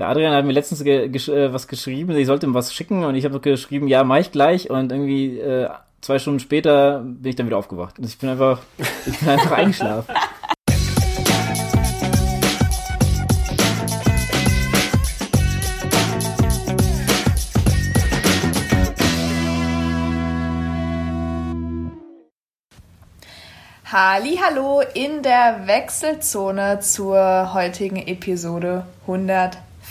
Der Adrian hat mir letztens ge gesch äh, was geschrieben, ich sollte ihm was schicken und ich habe geschrieben, ja, mach ich gleich und irgendwie äh, zwei Stunden später bin ich dann wieder aufgewacht. Und ich bin einfach, ich bin einfach eingeschlafen. Hallo in der Wechselzone zur heutigen Episode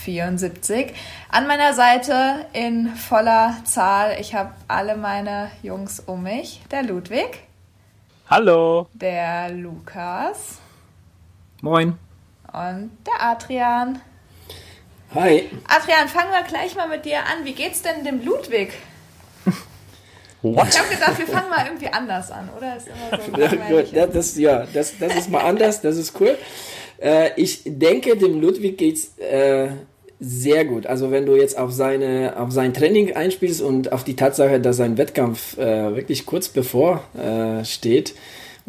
174. An meiner Seite in voller Zahl, ich habe alle meine Jungs um mich. Der Ludwig. Hallo. Der Lukas. Moin. Und der Adrian. Hi. Adrian, fangen wir gleich mal mit dir an. Wie geht's denn dem Ludwig? What? Ich habe gedacht, wir fangen mal irgendwie anders an, oder? Ist immer so ja, gut, das, das, ja, das, das ist mal anders, das ist cool. Äh, ich denke, dem Ludwig geht's äh, sehr gut. Also wenn du jetzt auf seine auf sein Training einspielst und auf die Tatsache, dass sein Wettkampf äh, wirklich kurz bevor äh, steht,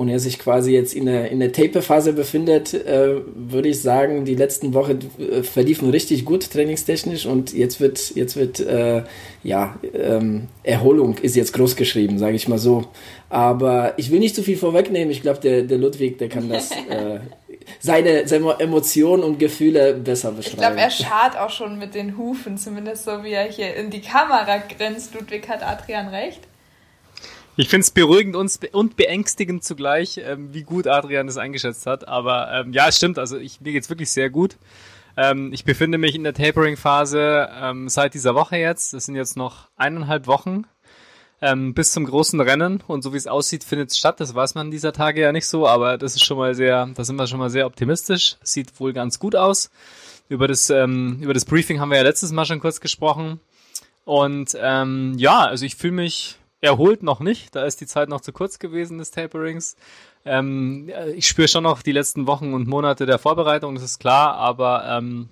und er sich quasi jetzt in der, in der Taper-Phase befindet, äh, würde ich sagen, die letzten Wochen äh, verliefen richtig gut trainingstechnisch und jetzt wird, jetzt wird äh, ja, ähm, Erholung ist jetzt groß geschrieben, sage ich mal so. Aber ich will nicht zu viel vorwegnehmen. Ich glaube, der, der Ludwig, der kann das äh, seine, seine Emotionen und Gefühle besser beschreiben. Ich glaube, er schart auch schon mit den Hufen, zumindest so wie er hier in die Kamera grinst. Ludwig hat Adrian recht. Ich finde es beruhigend und, beängstigend zugleich, ähm, wie gut Adrian das eingeschätzt hat. Aber ähm, ja, es stimmt. Also ich, mir geht's wirklich sehr gut. Ähm, ich befinde mich in der Tapering-Phase ähm, seit dieser Woche jetzt. Das sind jetzt noch eineinhalb Wochen ähm, bis zum großen Rennen. Und so wie es aussieht, findet es statt. Das weiß man dieser Tage ja nicht so, aber das ist schon mal sehr, da sind wir schon mal sehr optimistisch. Sieht wohl ganz gut aus. Über das, ähm, über das Briefing haben wir ja letztes Mal schon kurz gesprochen. Und ähm, ja, also ich fühle mich erholt noch nicht. Da ist die Zeit noch zu kurz gewesen des Taperings. Ähm, ich spüre schon noch die letzten Wochen und Monate der Vorbereitung, das ist klar, aber ähm,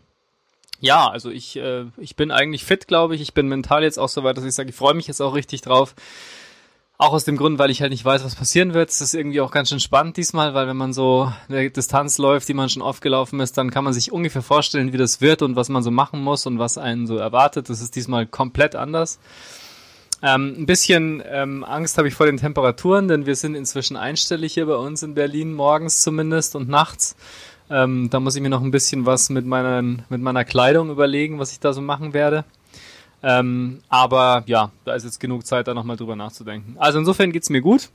ja, also ich, äh, ich bin eigentlich fit, glaube ich. Ich bin mental jetzt auch so weit, dass ich sage, ich freue mich jetzt auch richtig drauf. Auch aus dem Grund, weil ich halt nicht weiß, was passieren wird. Es ist irgendwie auch ganz schön spannend diesmal, weil wenn man so eine Distanz läuft, die man schon oft gelaufen ist, dann kann man sich ungefähr vorstellen, wie das wird und was man so machen muss und was einen so erwartet. Das ist diesmal komplett anders. Ähm, ein bisschen ähm, Angst habe ich vor den Temperaturen, denn wir sind inzwischen einstellig hier bei uns in Berlin, morgens zumindest und nachts. Ähm, da muss ich mir noch ein bisschen was mit, meinen, mit meiner Kleidung überlegen, was ich da so machen werde. Ähm, aber ja, da ist jetzt genug Zeit, da nochmal drüber nachzudenken. Also insofern geht's mir gut.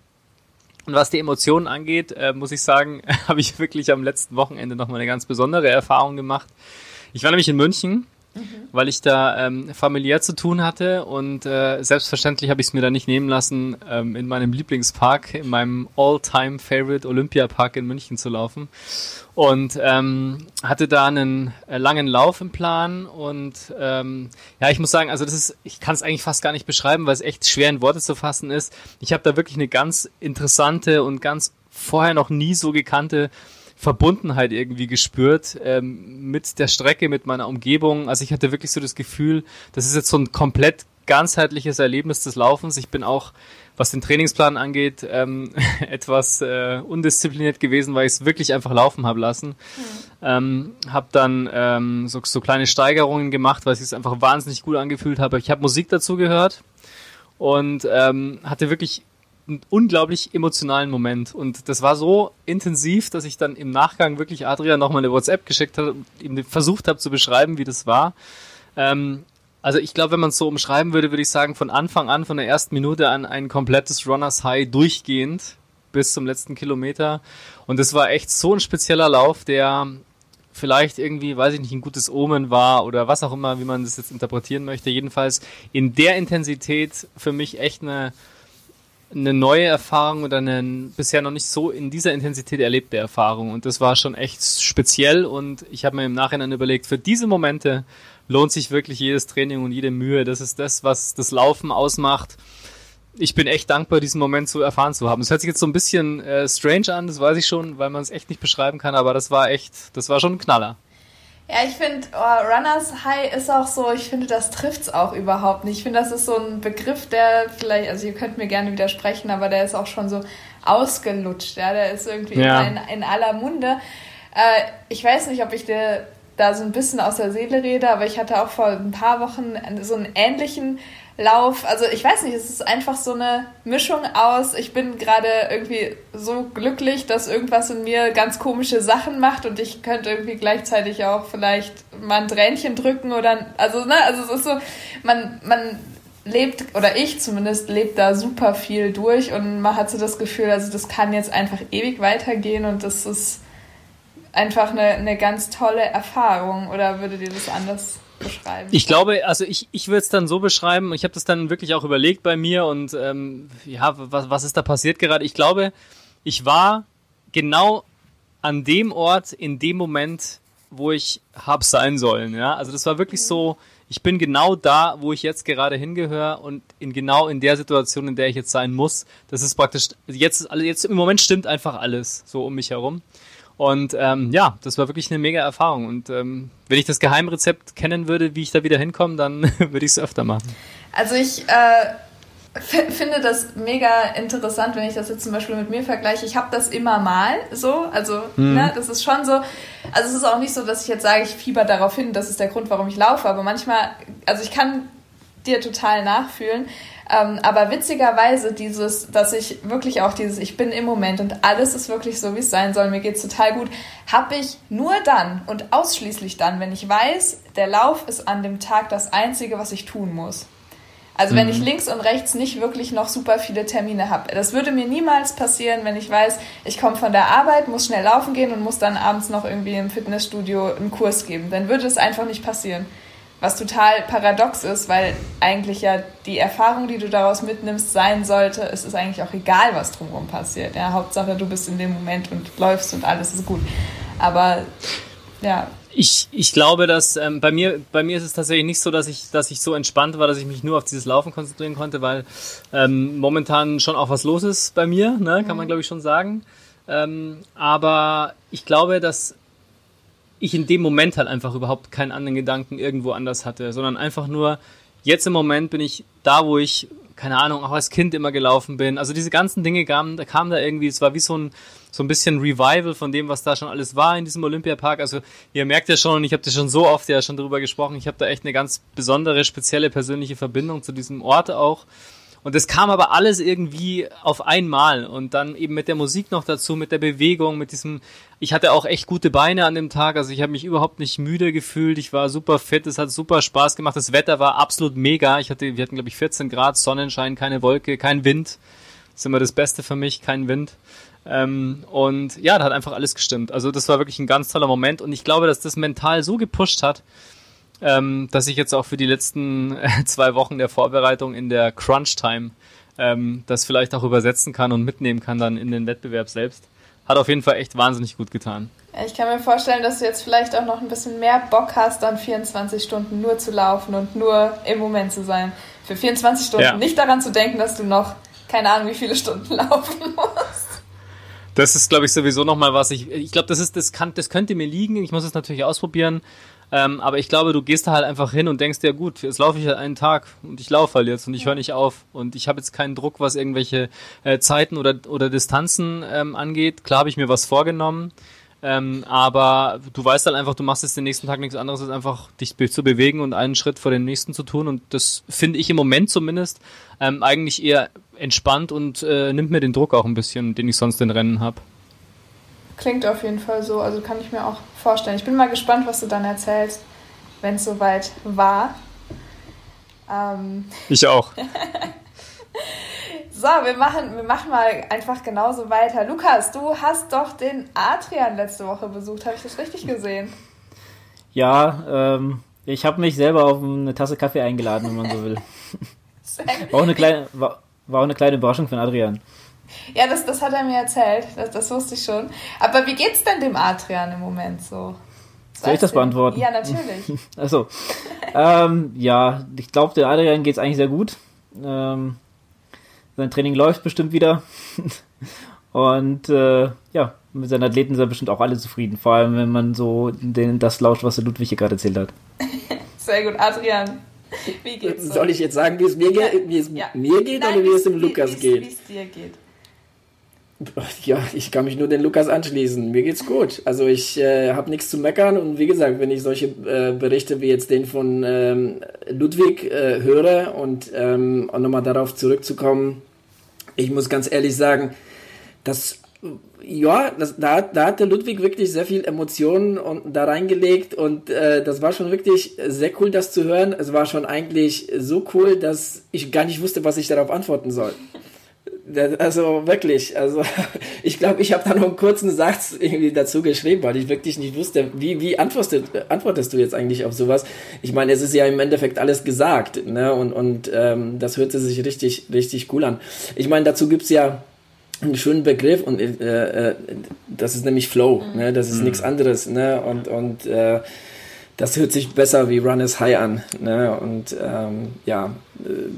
Und was die Emotionen angeht, äh, muss ich sagen, habe ich wirklich am letzten Wochenende nochmal eine ganz besondere Erfahrung gemacht. Ich war nämlich in München mhm. weil ich da ähm, familiär zu tun hatte und äh, selbstverständlich habe ich es mir da nicht nehmen lassen, ähm, in meinem Lieblingspark, in meinem All-Time-Favorite Olympiapark in München zu laufen und ähm, hatte da einen äh, langen Lauf im Plan und ähm, ja, ich muss sagen, also das ist, ich kann es eigentlich fast gar nicht beschreiben, weil es echt schwer in Worte zu fassen ist. Ich habe da wirklich eine ganz interessante und ganz vorher noch nie so gekannte Verbundenheit irgendwie gespürt ähm, mit der Strecke, mit meiner Umgebung. Also ich hatte wirklich so das Gefühl, das ist jetzt so ein komplett ganzheitliches Erlebnis des Laufens. Ich bin auch, was den Trainingsplan angeht, ähm, etwas äh, undiszipliniert gewesen, weil ich es wirklich einfach laufen habe lassen. Mhm. Ähm, habe dann ähm, so, so kleine Steigerungen gemacht, weil ich es einfach wahnsinnig gut angefühlt habe. Ich habe Musik dazu gehört und ähm, hatte wirklich einen unglaublich emotionalen Moment. Und das war so intensiv, dass ich dann im Nachgang wirklich Adrian nochmal eine WhatsApp geschickt habe und ihm versucht habe zu beschreiben, wie das war. Ähm, also ich glaube, wenn man es so umschreiben würde, würde ich sagen, von Anfang an, von der ersten Minute an ein komplettes Runners High durchgehend bis zum letzten Kilometer. Und das war echt so ein spezieller Lauf, der vielleicht irgendwie, weiß ich nicht, ein gutes Omen war oder was auch immer, wie man das jetzt interpretieren möchte. Jedenfalls in der Intensität für mich echt eine eine neue Erfahrung oder eine bisher noch nicht so in dieser Intensität erlebte Erfahrung. Und das war schon echt speziell. Und ich habe mir im Nachhinein überlegt, für diese Momente lohnt sich wirklich jedes Training und jede Mühe. Das ist das, was das Laufen ausmacht. Ich bin echt dankbar, diesen Moment zu erfahren zu haben. Das hört sich jetzt so ein bisschen äh, strange an, das weiß ich schon, weil man es echt nicht beschreiben kann, aber das war echt, das war schon ein Knaller. Ja, ich finde, oh, Runners High ist auch so, ich finde, das trifft es auch überhaupt nicht. Ich finde, das ist so ein Begriff, der vielleicht, also ihr könnt mir gerne widersprechen, aber der ist auch schon so ausgelutscht, ja, der ist irgendwie ja. in, in, aller Munde. Äh, ich weiß nicht, ob ich dir da so ein bisschen aus der Seele rede, aber ich hatte auch vor ein paar Wochen so einen ähnlichen Lauf. Also ich weiß nicht, es ist einfach so eine Mischung aus, ich bin gerade irgendwie so glücklich, dass irgendwas in mir ganz komische Sachen macht und ich könnte irgendwie gleichzeitig auch vielleicht mal ein Tränchen drücken oder also ne, also es ist so, man, man lebt, oder ich zumindest, lebt da super viel durch und man hat so das Gefühl, also das kann jetzt einfach ewig weitergehen und das ist einfach eine, eine ganz tolle Erfahrung. Oder würdet ihr das anders beschreiben? Ich glaube, also ich, ich würde es dann so beschreiben, ich habe das dann wirklich auch überlegt bei mir und ähm, ja, was, was ist da passiert gerade? Ich glaube, ich war genau an dem Ort, in dem Moment, wo ich hab sein sollen. Ja, also das war wirklich so ich bin genau da, wo ich jetzt gerade hingehöre und in genau in der Situation, in der ich jetzt sein muss. Das ist praktisch, jetzt, jetzt im Moment stimmt einfach alles so um mich herum. Und ähm, ja, das war wirklich eine mega Erfahrung. Und ähm, wenn ich das Geheimrezept kennen würde, wie ich da wieder hinkomme, dann würde ich es öfter machen. Also ich äh, finde das mega interessant, wenn ich das jetzt zum Beispiel mit mir vergleiche. Ich habe das immer mal so, also mhm. ne, das ist schon so. Also es ist auch nicht so, dass ich jetzt sage, ich fieber darauf hin, das ist der Grund, warum ich laufe. Aber manchmal, also ich kann dir total nachfühlen. Ähm, aber witzigerweise dieses, dass ich wirklich auch dieses, ich bin im Moment und alles ist wirklich so, wie es sein soll, mir geht es total gut, habe ich nur dann und ausschließlich dann, wenn ich weiß, der Lauf ist an dem Tag das Einzige, was ich tun muss. Also wenn ich mhm. links und rechts nicht wirklich noch super viele Termine habe. Das würde mir niemals passieren, wenn ich weiß, ich komme von der Arbeit, muss schnell laufen gehen und muss dann abends noch irgendwie im Fitnessstudio einen Kurs geben. Dann würde es einfach nicht passieren. Was total paradox ist, weil eigentlich ja die Erfahrung, die du daraus mitnimmst, sein sollte, es ist eigentlich auch egal, was drumherum passiert. Ja, Hauptsache, du bist in dem Moment und läufst und alles ist gut. Aber ja, ich, ich glaube, dass ähm, bei mir bei mir ist es tatsächlich nicht so, dass ich dass ich so entspannt war, dass ich mich nur auf dieses Laufen konzentrieren konnte, weil ähm, momentan schon auch was los ist bei mir, ne, kann man mhm. glaube ich schon sagen. Ähm, aber ich glaube, dass ich in dem Moment halt einfach überhaupt keinen anderen Gedanken irgendwo anders hatte, sondern einfach nur jetzt im Moment bin ich da, wo ich keine Ahnung auch als Kind immer gelaufen bin. Also diese ganzen Dinge kamen, da kam da irgendwie, es war wie so ein so ein bisschen Revival von dem, was da schon alles war in diesem Olympiapark. Also ihr merkt ja schon, ich habe das schon so oft ja schon drüber gesprochen, ich habe da echt eine ganz besondere, spezielle persönliche Verbindung zu diesem Ort auch. Und es kam aber alles irgendwie auf einmal und dann eben mit der Musik noch dazu, mit der Bewegung, mit diesem. Ich hatte auch echt gute Beine an dem Tag, also ich habe mich überhaupt nicht müde gefühlt. Ich war super fit, es hat super Spaß gemacht. Das Wetter war absolut mega. Ich hatte, wir hatten glaube ich 14 Grad, Sonnenschein, keine Wolke, kein Wind. Das ist immer das Beste für mich, kein Wind. Ähm, und ja, da hat einfach alles gestimmt. Also das war wirklich ein ganz toller Moment und ich glaube, dass das mental so gepusht hat, ähm, dass ich jetzt auch für die letzten äh, zwei Wochen der Vorbereitung in der Crunch Time ähm, das vielleicht auch übersetzen kann und mitnehmen kann dann in den Wettbewerb selbst. Hat auf jeden Fall echt wahnsinnig gut getan. Ich kann mir vorstellen, dass du jetzt vielleicht auch noch ein bisschen mehr Bock hast, dann 24 Stunden nur zu laufen und nur im Moment zu sein. Für 24 Stunden ja. nicht daran zu denken, dass du noch keine Ahnung, wie viele Stunden laufen musst. Das ist, glaube ich, sowieso nochmal was. Ich, ich glaube, das ist, das kann, das könnte mir liegen. Ich muss es natürlich ausprobieren. Ähm, aber ich glaube, du gehst da halt einfach hin und denkst dir, gut, jetzt laufe ich halt einen Tag und ich laufe halt jetzt und ich höre nicht auf. Und ich habe jetzt keinen Druck, was irgendwelche äh, Zeiten oder, oder Distanzen ähm, angeht. Klar habe ich mir was vorgenommen. Ähm, aber du weißt halt einfach, du machst jetzt den nächsten Tag nichts anderes, als einfach dich zu bewegen und einen Schritt vor den nächsten zu tun. Und das finde ich im Moment zumindest ähm, eigentlich eher entspannt und äh, nimmt mir den Druck auch ein bisschen, den ich sonst in Rennen habe. Klingt auf jeden Fall so, also kann ich mir auch vorstellen. Ich bin mal gespannt, was du dann erzählst, wenn es soweit war. Ähm. Ich auch. so, wir machen, wir machen mal einfach genauso weiter. Lukas, du hast doch den Adrian letzte Woche besucht. Habe ich das richtig gesehen? Ja, ähm, ich habe mich selber auf eine Tasse Kaffee eingeladen, wenn man so will. War auch eine kleine, war, war auch eine kleine Überraschung von Adrian. Ja, das, das hat er mir erzählt. Das, das wusste ich schon. Aber wie geht's denn dem Adrian im Moment so? Soll ich das beantworten? Ja, natürlich. Achso. ähm, ja, ich glaube, der Adrian geht's eigentlich sehr gut. Ähm, sein Training läuft bestimmt wieder. Und äh, ja, mit seinen Athleten sind bestimmt auch alle zufrieden. Vor allem, wenn man so den, das lauscht, was der Ludwig hier gerade erzählt hat. Sehr gut, Adrian. Wie geht's so? Soll ich jetzt sagen, wie es mir, ja. wie es ja. mir geht Nein, oder wie es dem Lukas geht? Wie es dir geht. Ja, ich kann mich nur den Lukas anschließen. Mir geht's gut. Also ich äh, habe nichts zu meckern und wie gesagt, wenn ich solche äh, Berichte wie jetzt den von ähm, Ludwig äh, höre und ähm, nochmal darauf zurückzukommen, ich muss ganz ehrlich sagen, dass ja, das, da, da hat Ludwig wirklich sehr viel Emotionen und, da reingelegt und äh, das war schon wirklich sehr cool, das zu hören. Es war schon eigentlich so cool, dass ich gar nicht wusste, was ich darauf antworten soll. Also wirklich, also ich glaube, ich habe da noch einen kurzen Satz irgendwie dazu geschrieben, weil ich wirklich nicht wusste, wie, wie antwortest, antwortest du jetzt eigentlich auf sowas? Ich meine, es ist ja im Endeffekt alles gesagt, ne? Und, und ähm, das hörte sich richtig, richtig cool an. Ich meine, dazu gibt's ja einen schönen Begriff und äh, äh, das ist nämlich Flow, ne? das ist mhm. nichts anderes ne? und, und äh, das hört sich besser wie Run is High an ne? und ähm, ja,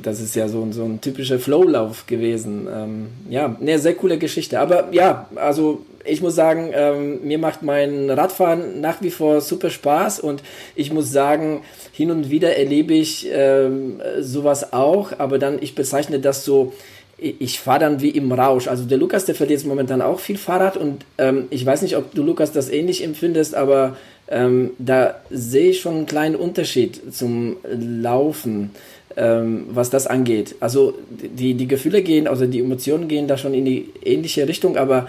das ist ja so, so ein typischer Flow-Lauf gewesen. Ähm, ja, eine sehr coole Geschichte, aber ja, also ich muss sagen, ähm, mir macht mein Radfahren nach wie vor super Spaß und ich muss sagen, hin und wieder erlebe ich ähm, sowas auch, aber dann, ich bezeichne das so, ich fahre dann wie im Rausch. Also der Lukas, der fährt jetzt momentan auch viel Fahrrad und ähm, ich weiß nicht, ob du Lukas das ähnlich empfindest, aber ähm, da sehe ich schon einen kleinen Unterschied zum Laufen, ähm, was das angeht. Also die, die Gefühle gehen, also die Emotionen gehen da schon in die ähnliche Richtung, aber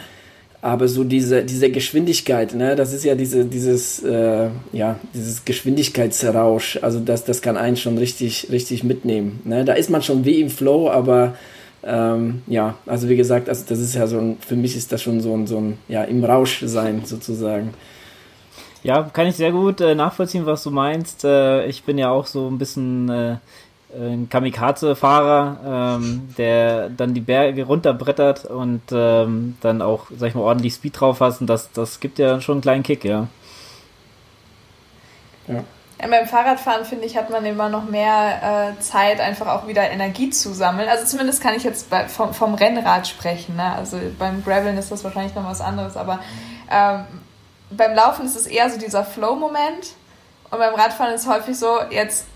aber so diese, diese Geschwindigkeit, ne, das ist ja diese, dieses, äh, ja, dieses Geschwindigkeitsrausch, also das, das kann einen schon richtig, richtig mitnehmen. Ne? Da ist man schon wie im Flow, aber ähm, ja, also wie gesagt, also das ist ja so ein, für mich ist das schon so ein, so ein, ja, im Rausch sein sozusagen. Ja, kann ich sehr gut äh, nachvollziehen, was du meinst. Äh, ich bin ja auch so ein bisschen äh, ein Kamikaze-Fahrer, ähm, der dann die Berge runterbrettert und ähm, dann auch, sag ich mal, ordentlich Speed drauf hast. Und das, das gibt ja schon einen kleinen Kick, ja. Ja. Beim Fahrradfahren, finde ich, hat man immer noch mehr äh, Zeit, einfach auch wieder Energie zu sammeln. Also zumindest kann ich jetzt bei, vom, vom, Rennrad sprechen. Ne? Also beim Graveln ist das wahrscheinlich noch was anderes, aber ähm, beim Laufen ist es eher so dieser Flow-Moment. Und beim Radfahren ist es häufig so, jetzt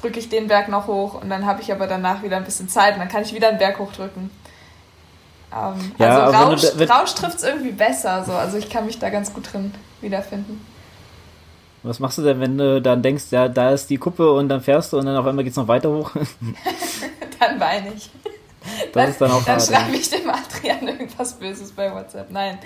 drücke ich den Berg noch hoch und dann habe ich aber danach wieder ein bisschen Zeit und dann kann ich wieder einen Berg hochdrücken. Ähm, ja, also Rausch, Rausch trifft es irgendwie besser. So. Also ich kann mich da ganz gut drin wiederfinden. Was machst du denn, wenn du dann denkst, ja, da ist die Kuppe und dann fährst du und dann auf einmal geht es noch weiter hoch? dann weine ich. Das dann, ist dann auch Dann schreibe ich dem Adrian irgendwas Böses bei WhatsApp. Nein.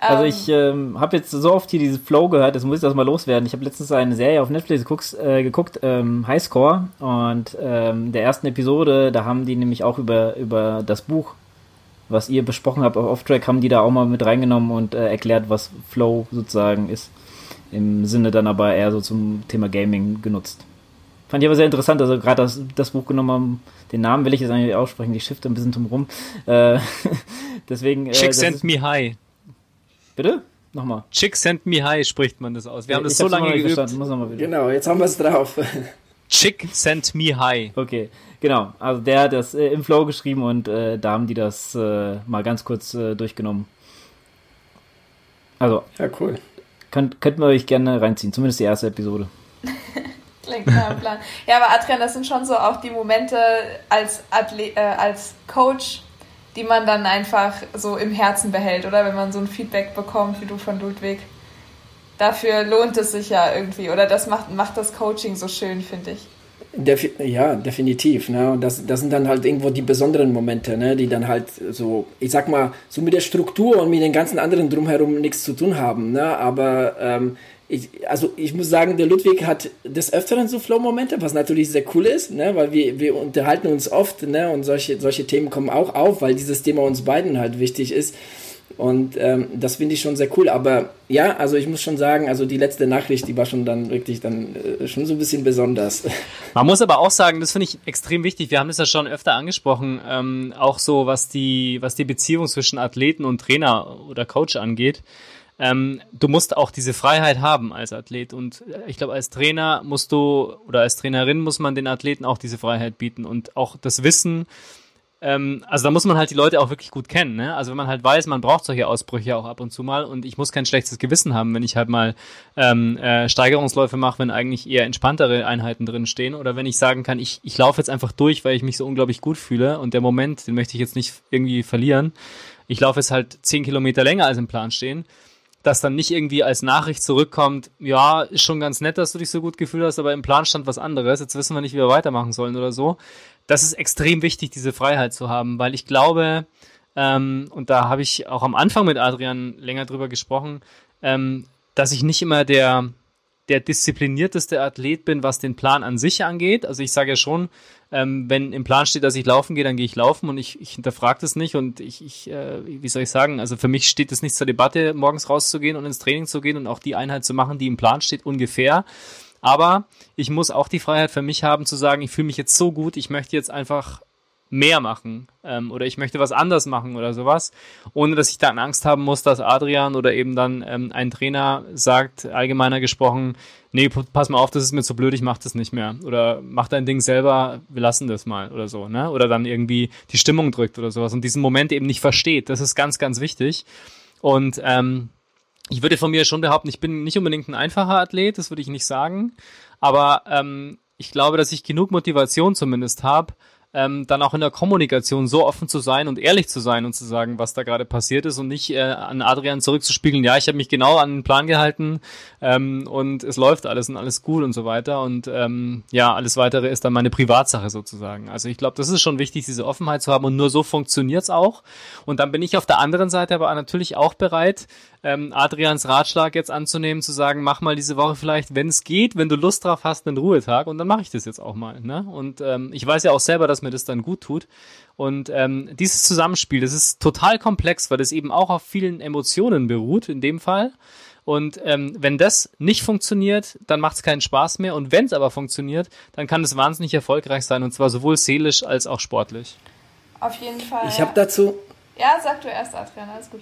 Also ähm, ich ähm, habe jetzt so oft hier dieses Flow gehört, jetzt muss ich das mal loswerden. Ich habe letztens eine Serie auf Netflix geguckt, äh, geguckt ähm, Highscore und ähm, der ersten Episode, da haben die nämlich auch über, über das Buch, was ihr besprochen habt auf Off-Track, haben die da auch mal mit reingenommen und äh, erklärt, was Flow sozusagen ist im Sinne dann aber eher so zum Thema Gaming genutzt. Fand ich aber sehr interessant, also gerade das, das Buch genommen haben, den Namen will ich jetzt eigentlich aussprechen, die Schifte ein bisschen drum rum. Äh, deswegen. Äh, Chick send me high. Bitte? Nochmal. Chick send me high spricht man das aus. Wir haben das so lange geübt. Genau, jetzt haben wir es drauf. Chick send me high. Okay, genau. Also der hat das äh, im Flow geschrieben und äh, da haben die das äh, mal ganz kurz äh, durchgenommen. Also. Ja, cool. Könnt, könnten wir euch gerne reinziehen, zumindest die erste Episode. Klingt nach einem Plan. Ja, aber Adrian, das sind schon so auch die Momente als, Athlet, äh, als Coach, die man dann einfach so im Herzen behält, oder? Wenn man so ein Feedback bekommt, wie du von Ludwig. Dafür lohnt es sich ja irgendwie, oder das macht, macht das Coaching so schön, finde ich. Defi ja, definitiv. Ne? Und das, das sind dann halt irgendwo die besonderen Momente, ne? die dann halt so, ich sag mal, so mit der Struktur und mit den ganzen anderen drumherum nichts zu tun haben. Ne? Aber ähm, ich, also ich muss sagen, der Ludwig hat des Öfteren so Flow-Momente, was natürlich sehr cool ist, ne? weil wir, wir unterhalten uns oft ne? und solche, solche Themen kommen auch auf, weil dieses Thema uns beiden halt wichtig ist. Und ähm, das finde ich schon sehr cool. Aber ja, also ich muss schon sagen, also die letzte Nachricht, die war schon dann wirklich dann äh, schon so ein bisschen besonders. Man muss aber auch sagen, das finde ich extrem wichtig. Wir haben das ja schon öfter angesprochen, ähm, auch so was die was die Beziehung zwischen Athleten und Trainer oder Coach angeht. Ähm, du musst auch diese Freiheit haben als Athlet und äh, ich glaube als Trainer musst du oder als Trainerin muss man den Athleten auch diese Freiheit bieten und auch das Wissen ähm, also da muss man halt die Leute auch wirklich gut kennen. Ne? Also wenn man halt weiß, man braucht solche Ausbrüche auch ab und zu mal und ich muss kein schlechtes Gewissen haben, wenn ich halt mal ähm, äh, Steigerungsläufe mache, wenn eigentlich eher entspanntere Einheiten drin stehen oder wenn ich sagen kann, ich, ich laufe jetzt einfach durch, weil ich mich so unglaublich gut fühle und der Moment, den möchte ich jetzt nicht irgendwie verlieren. Ich laufe jetzt halt zehn Kilometer länger als im Plan stehen dass dann nicht irgendwie als Nachricht zurückkommt, ja, ist schon ganz nett, dass du dich so gut gefühlt hast, aber im Plan stand was anderes, jetzt wissen wir nicht, wie wir weitermachen sollen oder so. Das ist extrem wichtig, diese Freiheit zu haben, weil ich glaube, ähm, und da habe ich auch am Anfang mit Adrian länger drüber gesprochen, ähm, dass ich nicht immer der, der disziplinierteste Athlet bin, was den Plan an sich angeht. Also ich sage ja schon, ähm, wenn im Plan steht, dass ich laufen gehe, dann gehe ich laufen und ich, ich hinterfrage das nicht und ich, ich äh, wie soll ich sagen, also für mich steht es nicht zur Debatte, morgens rauszugehen und ins Training zu gehen und auch die Einheit zu machen, die im Plan steht, ungefähr. Aber ich muss auch die Freiheit für mich haben zu sagen, ich fühle mich jetzt so gut, ich möchte jetzt einfach mehr machen ähm, oder ich möchte was anders machen oder sowas, ohne dass ich dann Angst haben muss, dass Adrian oder eben dann ähm, ein Trainer sagt, allgemeiner gesprochen, nee, pass mal auf, das ist mir zu blöd, ich mach das nicht mehr oder mach dein Ding selber, wir lassen das mal oder so, ne? Oder dann irgendwie die Stimmung drückt oder sowas und diesen Moment eben nicht versteht. Das ist ganz, ganz wichtig. Und ähm, ich würde von mir schon behaupten, ich bin nicht unbedingt ein einfacher Athlet, das würde ich nicht sagen, aber ähm, ich glaube, dass ich genug Motivation zumindest habe, ähm, dann auch in der Kommunikation so offen zu sein und ehrlich zu sein und zu sagen, was da gerade passiert ist und nicht äh, an Adrian zurückzuspiegeln, ja, ich habe mich genau an den Plan gehalten ähm, und es läuft alles und alles gut und so weiter und ähm, ja, alles weitere ist dann meine Privatsache sozusagen. Also ich glaube, das ist schon wichtig, diese Offenheit zu haben und nur so funktioniert's auch. Und dann bin ich auf der anderen Seite aber natürlich auch bereit, ähm, Adrians Ratschlag jetzt anzunehmen, zu sagen, mach mal diese Woche vielleicht, wenn es geht, wenn du Lust drauf hast, einen Ruhetag und dann mache ich das jetzt auch mal. Ne? Und ähm, ich weiß ja auch selber, dass mir das dann gut tut. Und ähm, dieses Zusammenspiel, das ist total komplex, weil das eben auch auf vielen Emotionen beruht, in dem Fall. Und ähm, wenn das nicht funktioniert, dann macht es keinen Spaß mehr. Und wenn es aber funktioniert, dann kann es wahnsinnig erfolgreich sein. Und zwar sowohl seelisch als auch sportlich. Auf jeden Fall. Ich habe dazu. Ja, sag du erst, Adrian, alles gut.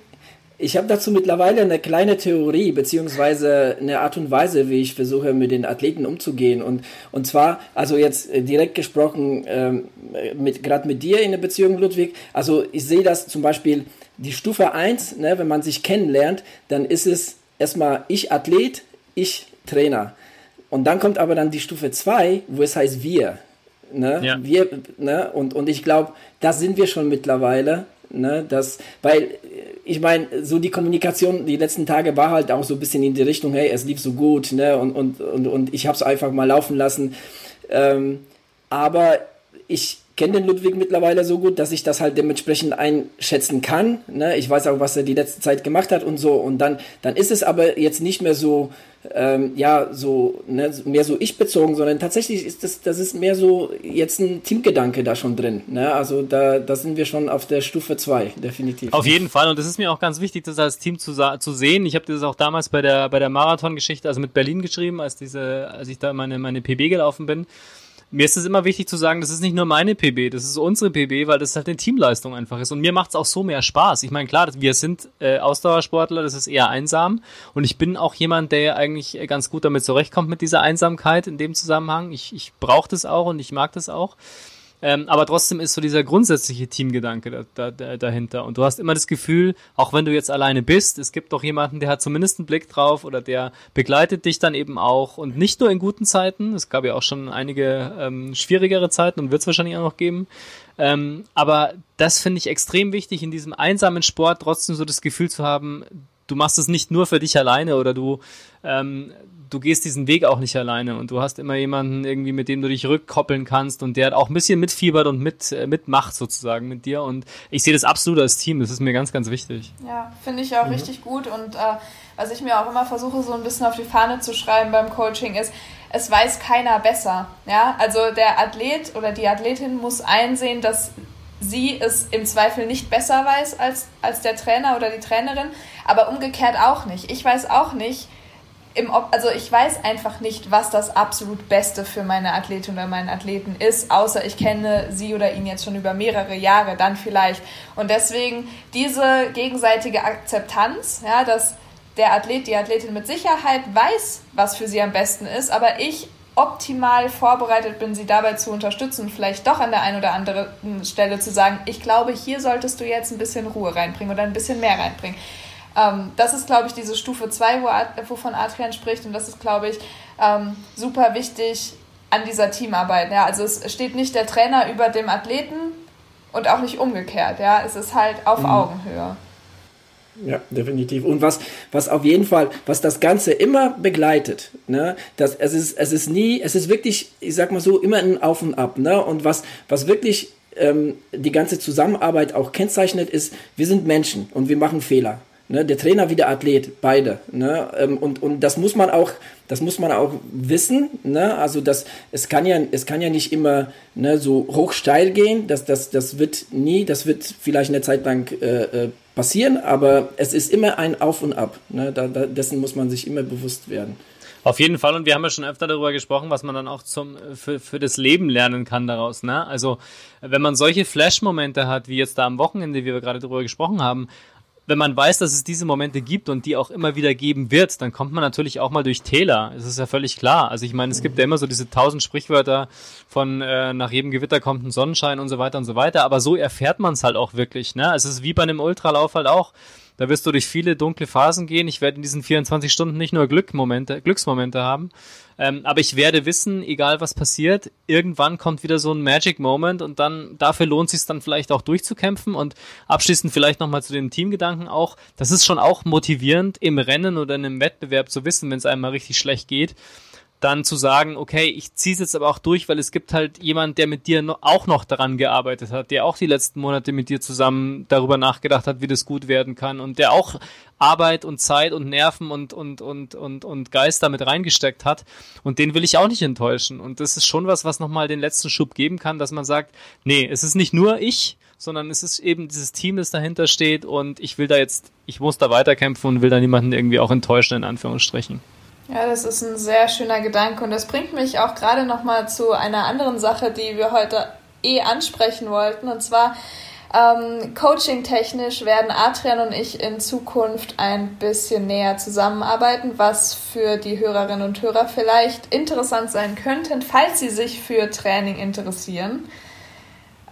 Ich habe dazu mittlerweile eine kleine Theorie, beziehungsweise eine Art und Weise, wie ich versuche, mit den Athleten umzugehen. Und, und zwar, also jetzt äh, direkt gesprochen, ähm, mit, gerade mit dir in der Beziehung, Ludwig. Also ich sehe das zum Beispiel, die Stufe 1, ne, wenn man sich kennenlernt, dann ist es erstmal ich Athlet, ich Trainer. Und dann kommt aber dann die Stufe 2, wo es heißt wir. Ne? Ja. Wir, ne? Und, und ich glaube, da sind wir schon mittlerweile. Ne? Das, weil ich meine, so die Kommunikation die letzten Tage war halt auch so ein bisschen in die Richtung, hey, es lief so gut, ne, und, und, und, und ich habe es einfach mal laufen lassen. Ähm, aber ich kenne den Ludwig mittlerweile so gut, dass ich das halt dementsprechend einschätzen kann. Ne? Ich weiß auch, was er die letzte Zeit gemacht hat und so. Und dann, dann ist es aber jetzt nicht mehr so, ähm, ja, so, ne, mehr so ich bezogen, sondern tatsächlich ist das, das ist mehr so jetzt ein Teamgedanke da schon drin. Ne? Also da, da sind wir schon auf der Stufe 2, definitiv. Auf jeden Fall. Und das ist mir auch ganz wichtig, das als Team zu, zu sehen. Ich habe das auch damals bei der, bei der Marathon-Geschichte, also mit Berlin geschrieben, als diese, als ich da meine, meine PB gelaufen bin mir ist es immer wichtig zu sagen, das ist nicht nur meine PB, das ist unsere PB, weil das halt eine Teamleistung einfach ist. Und mir macht es auch so mehr Spaß. Ich meine, klar, wir sind äh, Ausdauersportler, das ist eher einsam. Und ich bin auch jemand, der eigentlich ganz gut damit zurechtkommt mit dieser Einsamkeit in dem Zusammenhang. Ich, ich brauche das auch und ich mag das auch. Ähm, aber trotzdem ist so dieser grundsätzliche Teamgedanke da, da, da, dahinter. Und du hast immer das Gefühl, auch wenn du jetzt alleine bist, es gibt doch jemanden, der hat zumindest einen Blick drauf oder der begleitet dich dann eben auch. Und nicht nur in guten Zeiten, es gab ja auch schon einige ähm, schwierigere Zeiten und wird es wahrscheinlich auch noch geben. Ähm, aber das finde ich extrem wichtig, in diesem einsamen Sport trotzdem so das Gefühl zu haben, du machst es nicht nur für dich alleine oder du, ähm, du gehst diesen Weg auch nicht alleine und du hast immer jemanden irgendwie, mit dem du dich rückkoppeln kannst und der auch ein bisschen mitfiebert und mit, äh, mitmacht sozusagen mit dir und ich sehe das absolut als Team, das ist mir ganz, ganz wichtig. Ja, finde ich auch mhm. richtig gut und äh, was ich mir auch immer versuche so ein bisschen auf die Fahne zu schreiben beim Coaching ist, es weiß keiner besser, ja, also der Athlet oder die Athletin muss einsehen, dass sie es im Zweifel nicht besser weiß als, als der Trainer oder die Trainerin, aber umgekehrt auch nicht. Ich weiß auch nicht, im, also ich weiß einfach nicht, was das absolut Beste für meine Athletin oder meinen Athleten ist, außer ich kenne sie oder ihn jetzt schon über mehrere Jahre, dann vielleicht. Und deswegen diese gegenseitige Akzeptanz, ja, dass der Athlet, die Athletin mit Sicherheit weiß, was für sie am besten ist, aber ich optimal vorbereitet bin, sie dabei zu unterstützen, vielleicht doch an der einen oder anderen Stelle zu sagen, ich glaube, hier solltest du jetzt ein bisschen Ruhe reinbringen oder ein bisschen mehr reinbringen. Ähm, das ist, glaube ich, diese Stufe 2, wo, wovon Adrian spricht und das ist, glaube ich, ähm, super wichtig an dieser Teamarbeit. Ja? Also es steht nicht der Trainer über dem Athleten und auch nicht umgekehrt. Ja? Es ist halt auf mhm. Augenhöhe. Ja, definitiv. Und was, was auf jeden Fall, was das Ganze immer begleitet, ne, das, es ist, es ist nie, es ist wirklich, ich sag mal so, immer ein Auf und Ab, ne, und was, was wirklich ähm, die ganze Zusammenarbeit auch kennzeichnet, ist, wir sind Menschen und wir machen Fehler. Ne, der Trainer wie der Athlet, beide. Ne, ähm, und, und das muss man auch, das muss man auch wissen. Ne, also das, es kann ja, es kann ja nicht immer ne, so hoch steil gehen. Das, das, das wird nie, das wird vielleicht eine Zeit lang äh, äh passieren, aber es ist immer ein Auf und Ab. Ne? Da, da, dessen muss man sich immer bewusst werden. Auf jeden Fall, und wir haben ja schon öfter darüber gesprochen, was man dann auch zum, für, für das Leben lernen kann daraus. Ne? Also, wenn man solche Flash-Momente hat, wie jetzt da am Wochenende, wie wir gerade darüber gesprochen haben, wenn man weiß, dass es diese Momente gibt und die auch immer wieder geben wird, dann kommt man natürlich auch mal durch Täler. Das ist ja völlig klar. Also ich meine, es gibt ja immer so diese tausend Sprichwörter von äh, nach jedem Gewitter kommt ein Sonnenschein und so weiter und so weiter. Aber so erfährt man es halt auch wirklich. Ne? Es ist wie bei einem Ultralauf halt auch. Da wirst du durch viele dunkle Phasen gehen. Ich werde in diesen 24 Stunden nicht nur Glückmomente, Glücksmomente haben, ähm, aber ich werde wissen, egal was passiert, irgendwann kommt wieder so ein Magic Moment und dann dafür lohnt sich dann vielleicht auch durchzukämpfen und abschließend vielleicht nochmal zu dem Teamgedanken auch. Das ist schon auch motivierend im Rennen oder in einem Wettbewerb zu wissen, wenn es einem mal richtig schlecht geht dann zu sagen, okay, ich ziehe es jetzt aber auch durch, weil es gibt halt jemand, der mit dir auch noch daran gearbeitet hat, der auch die letzten Monate mit dir zusammen darüber nachgedacht hat, wie das gut werden kann und der auch Arbeit und Zeit und Nerven und und und und und Geist damit reingesteckt hat und den will ich auch nicht enttäuschen und das ist schon was, was nochmal den letzten Schub geben kann, dass man sagt, nee, es ist nicht nur ich, sondern es ist eben dieses Team, das dahinter steht und ich will da jetzt, ich muss da weiterkämpfen und will da niemanden irgendwie auch enttäuschen in Anführungsstrichen. Ja, das ist ein sehr schöner Gedanke und das bringt mich auch gerade nochmal zu einer anderen Sache, die wir heute eh ansprechen wollten. Und zwar ähm, coaching-technisch werden Adrian und ich in Zukunft ein bisschen näher zusammenarbeiten, was für die Hörerinnen und Hörer vielleicht interessant sein könnte, falls sie sich für Training interessieren.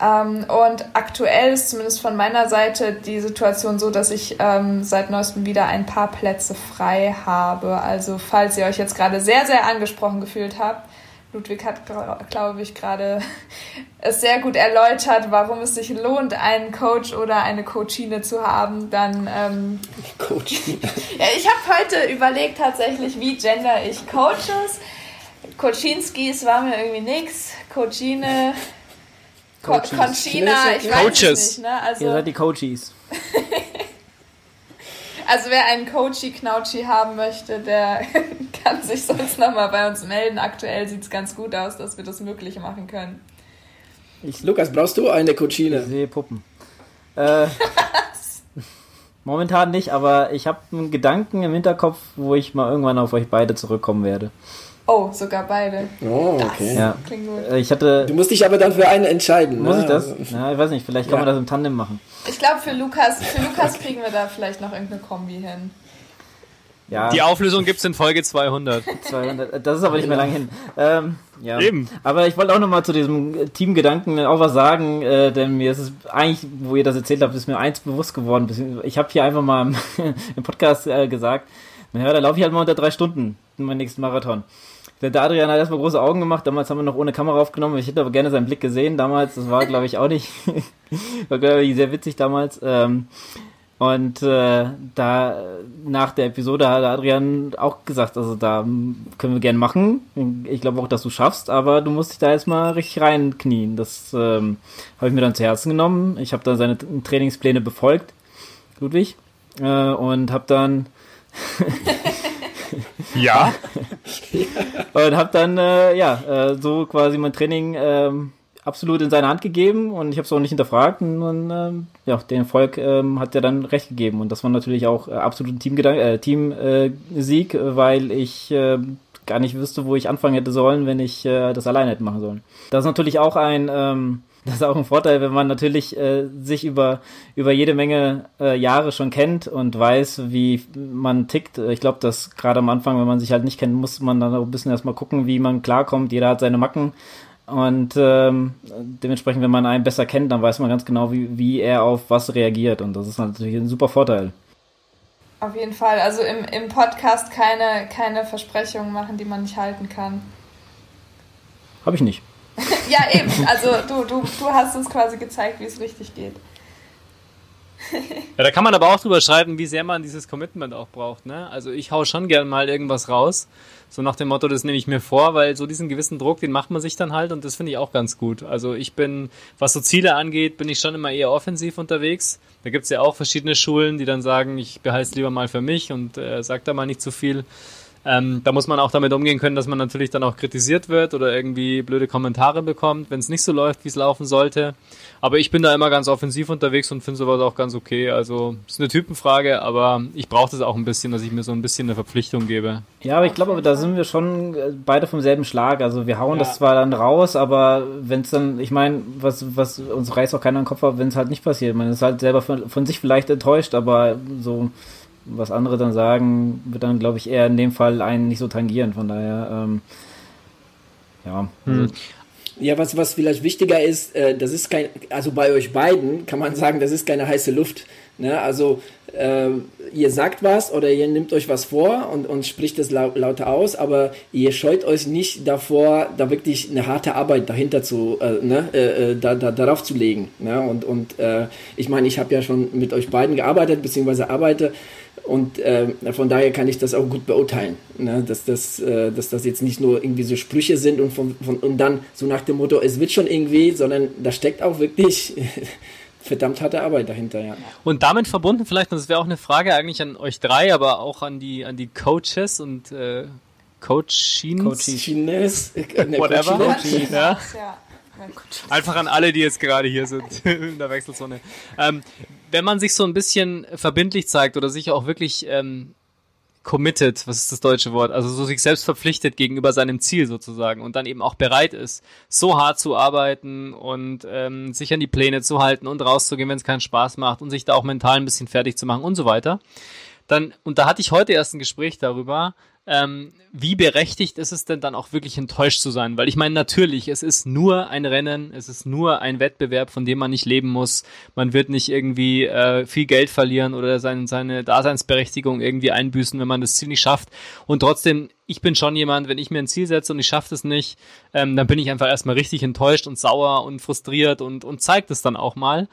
Ähm, und aktuell ist zumindest von meiner Seite die Situation so, dass ich ähm, seit neuestem wieder ein paar Plätze frei habe. Also falls ihr euch jetzt gerade sehr, sehr angesprochen gefühlt habt, Ludwig hat, glaube ich, gerade es sehr gut erläutert, warum es sich lohnt, einen Coach oder eine Coachine zu haben. Dann ähm, Coachine. ja, ich habe heute überlegt tatsächlich, wie gender ich Coaches. Coachinskis war mir irgendwie nix. Coachine Co Conchina, ich weiß Coaches. nicht. Ne? Also, Ihr seid die Coaches. also wer einen Coachy-Knauchi haben möchte, der kann sich sonst nochmal bei uns melden. Aktuell sieht es ganz gut aus, dass wir das möglich machen können. Ich, Lukas, brauchst du eine Coachine? Ich sehe Puppen. Äh, momentan nicht, aber ich habe einen Gedanken im Hinterkopf, wo ich mal irgendwann auf euch beide zurückkommen werde. Oh, sogar beide. Oh, okay. Ja. Klingt gut. Äh, ich hatte, du musst dich aber dann für einen entscheiden. Muss ne? ich das? Ja, ich weiß nicht, vielleicht kann ja. man das im Tandem machen. Ich glaube, für Lukas, für Lukas kriegen wir da vielleicht noch irgendeine Kombi hin. Ja. Die Auflösung gibt es in Folge 200. 200. Das ist aber nicht mehr lang hin. Ähm, ja. Eben. Aber ich wollte auch nochmal zu diesem Teamgedanken auch was sagen, äh, denn mir ist es eigentlich, wo ihr das erzählt habt, ist mir eins bewusst geworden. Ich habe hier einfach mal im, im Podcast äh, gesagt, naja, da laufe ich halt mal unter drei Stunden in meinem nächsten Marathon. Der Adrian hat erstmal große Augen gemacht. Damals haben wir noch ohne Kamera aufgenommen. Ich hätte aber gerne seinen Blick gesehen damals. Das war, glaube ich, auch nicht. war, glaube ich, sehr witzig damals. Ähm, und äh, da nach der Episode hat Adrian auch gesagt, also da können wir gern machen. Ich glaube auch, dass du schaffst, aber du musst dich da erstmal richtig reinknien. Das ähm, habe ich mir dann zu Herzen genommen. Ich habe dann seine Trainingspläne befolgt, Ludwig, äh, und habe dann ja. und habe dann äh, ja äh, so quasi mein Training ähm, absolut in seine Hand gegeben und ich habe es auch nicht hinterfragt und, und ähm, ja, den Erfolg ähm, hat er dann recht gegeben und das war natürlich auch äh, absolut ein Teamgedanke, äh, Teamsieg, äh, weil ich äh, gar nicht wüsste, wo ich anfangen hätte sollen, wenn ich das alleine hätte machen sollen. Das ist natürlich auch ein ähm, das ist auch ein Vorteil, wenn man natürlich äh, sich über, über jede Menge äh, Jahre schon kennt und weiß, wie man tickt. Ich glaube, dass gerade am Anfang, wenn man sich halt nicht kennt, muss man dann auch ein bisschen erstmal gucken, wie man klarkommt. Jeder hat seine Macken. Und ähm, dementsprechend, wenn man einen besser kennt, dann weiß man ganz genau, wie, wie er auf was reagiert. Und das ist natürlich ein super Vorteil. Auf jeden Fall. Also im, im Podcast keine, keine Versprechungen machen, die man nicht halten kann. Habe ich nicht. ja, eben. Also du, du, du hast uns quasi gezeigt, wie es richtig geht. ja, da kann man aber auch drüber schreiben, wie sehr man dieses Commitment auch braucht. Ne? Also ich hau schon gern mal irgendwas raus. So nach dem Motto, das nehme ich mir vor, weil so diesen gewissen Druck, den macht man sich dann halt und das finde ich auch ganz gut. Also ich bin, was so Ziele angeht, bin ich schon immer eher offensiv unterwegs. Da gibt's ja auch verschiedene Schulen, die dann sagen, ich behalte es lieber mal für mich und äh, sag da mal nicht zu viel. Ähm, da muss man auch damit umgehen können, dass man natürlich dann auch kritisiert wird oder irgendwie blöde Kommentare bekommt, wenn es nicht so läuft, wie es laufen sollte. Aber ich bin da immer ganz offensiv unterwegs und finde sowas auch ganz okay. Also ist eine Typenfrage, aber ich brauche das auch ein bisschen, dass ich mir so ein bisschen eine Verpflichtung gebe. Ja, aber ich glaube, da sind wir schon äh, beide vom selben Schlag. Also wir hauen ja. das zwar dann raus, aber wenn es dann, ich meine, was, was uns reißt auch keiner den Kopf ab, wenn es halt nicht passiert. Man ist halt selber von, von sich vielleicht enttäuscht, aber so was andere dann sagen, wird dann, glaube ich, eher in dem Fall einen nicht so tangieren. Von daher, ähm, ja. Also, hm. Ja, was, was vielleicht wichtiger ist, äh, das ist kein, also bei euch beiden kann man sagen, das ist keine heiße Luft. Ne? Also äh, ihr sagt was oder ihr nehmt euch was vor und, und spricht es laut, lauter aus, aber ihr scheut euch nicht davor, da wirklich eine harte Arbeit dahinter zu, äh, ne? Äh, äh, da, da, darauf zu legen. Ne? Und, und äh, ich meine, ich habe ja schon mit euch beiden gearbeitet, beziehungsweise arbeite und äh, von daher kann ich das auch gut beurteilen, ne? dass, das, äh, dass das jetzt nicht nur irgendwie so Sprüche sind und, von, von, und dann so nach dem Motto, es wird schon irgendwie, sondern da steckt auch wirklich verdammt harte Arbeit dahinter, ja. Und damit verbunden vielleicht, und das wäre auch eine Frage eigentlich an euch drei, aber auch an die, an die Coaches und äh, Coachines. Coachines. Ne, Whatever. Coachines. Ja. Einfach an alle, die jetzt gerade hier sind in der Wechselzone. Ähm, wenn man sich so ein bisschen verbindlich zeigt oder sich auch wirklich ähm, committed, was ist das deutsche Wort, also so sich selbst verpflichtet gegenüber seinem Ziel sozusagen und dann eben auch bereit ist, so hart zu arbeiten und ähm, sich an die Pläne zu halten und rauszugehen, wenn es keinen Spaß macht und sich da auch mental ein bisschen fertig zu machen und so weiter. Dann, und da hatte ich heute erst ein Gespräch darüber, ähm, wie berechtigt ist es denn dann auch wirklich enttäuscht zu sein? Weil ich meine, natürlich, es ist nur ein Rennen, es ist nur ein Wettbewerb, von dem man nicht leben muss. Man wird nicht irgendwie äh, viel Geld verlieren oder sein, seine Daseinsberechtigung irgendwie einbüßen, wenn man das Ziel nicht schafft. Und trotzdem, ich bin schon jemand, wenn ich mir ein Ziel setze und ich schaffe es nicht, ähm, dann bin ich einfach erstmal richtig enttäuscht und sauer und frustriert und, und zeigt es dann auch mal.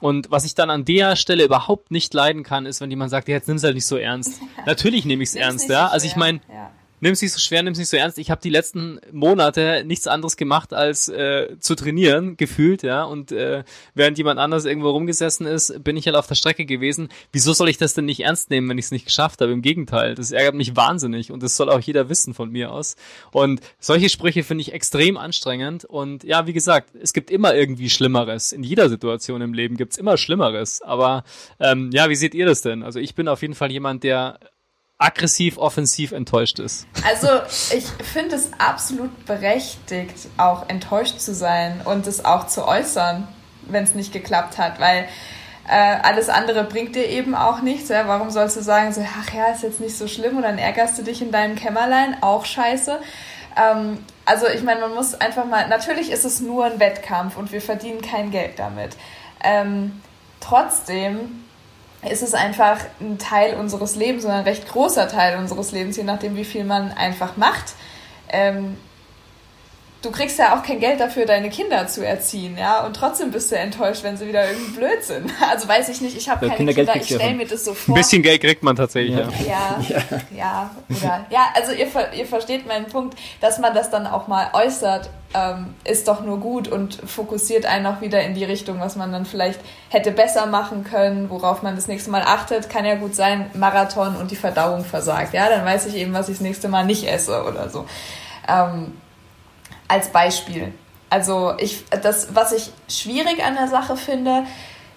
Und was ich dann an der Stelle überhaupt nicht leiden kann, ist, wenn jemand sagt, ja, jetzt nimm's halt nicht so ernst. Natürlich nehme ich es ernst, ja. So also ich meine, ja nimm es nicht so schwer, nimm es nicht so ernst. Ich habe die letzten Monate nichts anderes gemacht, als äh, zu trainieren, gefühlt, ja. Und äh, während jemand anders irgendwo rumgesessen ist, bin ich halt auf der Strecke gewesen. Wieso soll ich das denn nicht ernst nehmen, wenn ich es nicht geschafft habe? Im Gegenteil, das ärgert mich wahnsinnig und das soll auch jeder wissen von mir aus. Und solche Sprüche finde ich extrem anstrengend. Und ja, wie gesagt, es gibt immer irgendwie Schlimmeres. In jeder Situation im Leben gibt's immer Schlimmeres. Aber ähm, ja, wie seht ihr das denn? Also ich bin auf jeden Fall jemand, der aggressiv offensiv enttäuscht ist. Also ich finde es absolut berechtigt, auch enttäuscht zu sein und es auch zu äußern, wenn es nicht geklappt hat, weil äh, alles andere bringt dir eben auch nichts. Ja? Warum sollst du sagen, so, ach ja, ist jetzt nicht so schlimm und dann ärgerst du dich in deinem Kämmerlein, auch scheiße. Ähm, also ich meine, man muss einfach mal, natürlich ist es nur ein Wettkampf und wir verdienen kein Geld damit. Ähm, trotzdem ist es einfach ein Teil unseres Lebens und ein recht großer Teil unseres Lebens, je nachdem, wie viel man einfach macht. Ähm, du kriegst ja auch kein Geld dafür, deine Kinder zu erziehen, ja, und trotzdem bist du enttäuscht, wenn sie wieder irgendwie blöd sind. Also weiß ich nicht, ich habe keine Kindergeld Kinder, ich stelle mir das so vor. Ein bisschen Geld kriegt man tatsächlich, ja. Ja, ja, ja, oder, ja also ihr, ihr versteht meinen Punkt, dass man das dann auch mal äußert, ähm, ist doch nur gut und fokussiert einen auch wieder in die Richtung, was man dann vielleicht hätte besser machen können, worauf man das nächste Mal achtet. Kann ja gut sein, Marathon und die Verdauung versagt, ja, dann weiß ich eben, was ich das nächste Mal nicht esse oder so. Ähm, als Beispiel. Also ich, das, was ich schwierig an der Sache finde,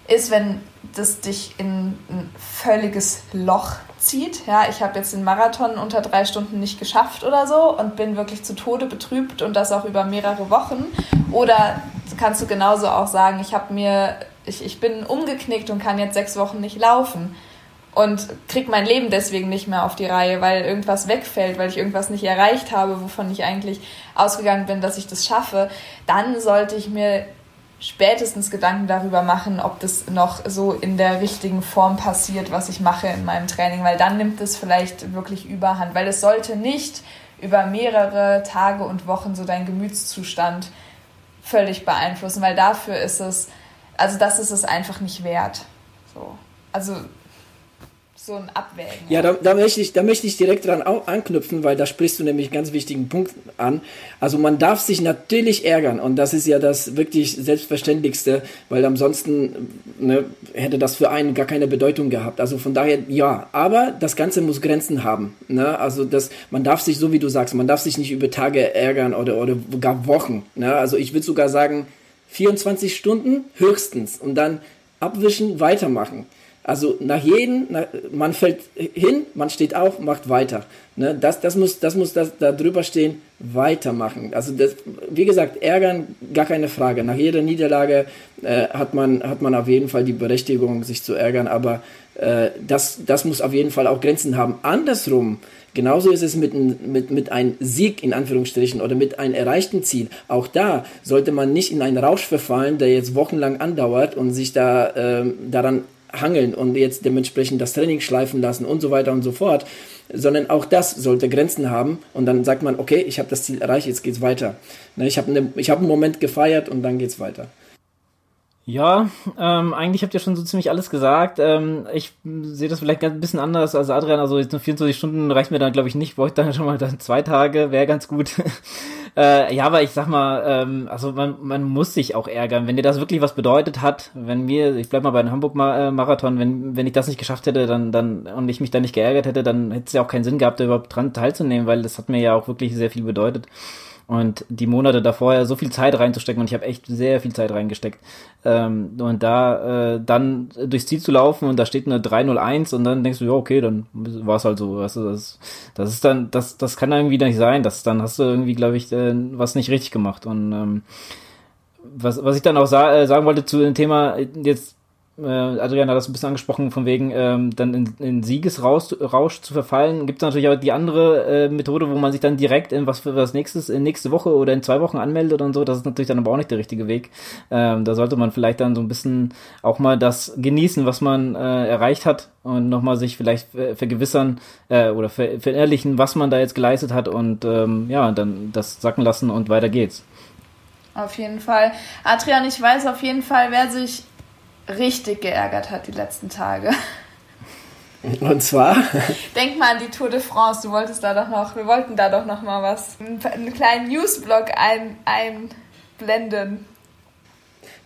ist, wenn das dich in ein völliges Loch zieht. Ja, ich habe jetzt den Marathon unter drei Stunden nicht geschafft oder so und bin wirklich zu Tode betrübt und das auch über mehrere Wochen. Oder kannst du genauso auch sagen, ich habe mir, ich, ich bin umgeknickt und kann jetzt sechs Wochen nicht laufen und krieg mein Leben deswegen nicht mehr auf die Reihe, weil irgendwas wegfällt, weil ich irgendwas nicht erreicht habe, wovon ich eigentlich ausgegangen bin, dass ich das schaffe, dann sollte ich mir spätestens Gedanken darüber machen, ob das noch so in der richtigen Form passiert, was ich mache in meinem Training, weil dann nimmt es vielleicht wirklich überhand, weil es sollte nicht über mehrere Tage und Wochen so deinen Gemütszustand völlig beeinflussen, weil dafür ist es, also das ist es einfach nicht wert. So. Also so ein Abwägen. Ja, da, da, möchte ich, da möchte ich direkt dran anknüpfen, weil da sprichst du nämlich einen ganz wichtigen Punkt an. Also man darf sich natürlich ärgern und das ist ja das wirklich Selbstverständlichste, weil ansonsten ne, hätte das für einen gar keine Bedeutung gehabt. Also von daher ja, aber das Ganze muss Grenzen haben. Ne? Also das, man darf sich, so wie du sagst, man darf sich nicht über Tage ärgern oder, oder gar Wochen. Ne? Also ich würde sogar sagen 24 Stunden höchstens und dann abwischen, weitermachen. Also nach jedem, nach, man fällt hin, man steht auf, macht weiter. Ne? Das, das muss, das muss das, da drüber stehen, weitermachen. Also das, wie gesagt, ärgern, gar keine Frage. Nach jeder Niederlage äh, hat, man, hat man auf jeden Fall die Berechtigung, sich zu ärgern, aber äh, das, das muss auf jeden Fall auch Grenzen haben. Andersrum, Genauso ist es mit, mit, mit einem Sieg in Anführungsstrichen oder mit einem erreichten Ziel. Auch da sollte man nicht in einen Rausch verfallen, der jetzt wochenlang andauert und sich da äh, daran hangeln und jetzt dementsprechend das Training schleifen lassen und so weiter und so fort, sondern auch das sollte Grenzen haben und dann sagt man, okay, ich habe das Ziel erreicht, jetzt geht's weiter. Ne, ich habe ne, hab einen Moment gefeiert und dann geht's weiter. Ja, ähm, eigentlich habt ihr schon so ziemlich alles gesagt. Ähm, ich sehe das vielleicht ein bisschen anders als Adrian. Also jetzt nur 24 Stunden reicht mir dann, glaube ich, nicht. Bräuchte dann schon mal dann zwei Tage, wäre ganz gut. äh, ja, aber ich sag mal, ähm, also man, man muss sich auch ärgern. Wenn dir das wirklich was bedeutet hat, wenn mir, ich bleib mal bei dem Hamburg-Marathon, wenn, wenn ich das nicht geschafft hätte, dann, dann und ich mich da nicht geärgert hätte, dann hätte es ja auch keinen Sinn gehabt, da überhaupt dran teilzunehmen, weil das hat mir ja auch wirklich sehr viel bedeutet und die Monate davor ja so viel Zeit reinzustecken und ich habe echt sehr viel Zeit reingesteckt. Ähm, und da äh, dann durchs Ziel zu laufen und da steht eine 301 und dann denkst du, ja, okay, dann war es halt so. Weißt du, das, das ist dann, das, das kann irgendwie nicht sein. Das, dann hast du irgendwie, glaube ich, äh, was nicht richtig gemacht. Und ähm, was, was ich dann auch sa äh, sagen wollte zu dem Thema, jetzt äh, Adrian hat das ein bisschen angesprochen, von wegen ähm, dann in, in Siegesrausch Rausch zu verfallen. Gibt es natürlich auch die andere äh, Methode, wo man sich dann direkt in was für was nächstes, in nächste Woche oder in zwei Wochen anmeldet und so. Das ist natürlich dann aber auch nicht der richtige Weg. Ähm, da sollte man vielleicht dann so ein bisschen auch mal das genießen, was man äh, erreicht hat und nochmal sich vielleicht vergewissern äh, oder ver verinnerlichen, was man da jetzt geleistet hat und ähm, ja, dann das sacken lassen und weiter geht's. Auf jeden Fall. Adrian, ich weiß auf jeden Fall, wer sich richtig geärgert hat die letzten Tage. Und zwar? Denk mal an die Tour de France. Du wolltest da doch noch, wir wollten da doch noch mal was, einen kleinen Newsblog ein, einblenden.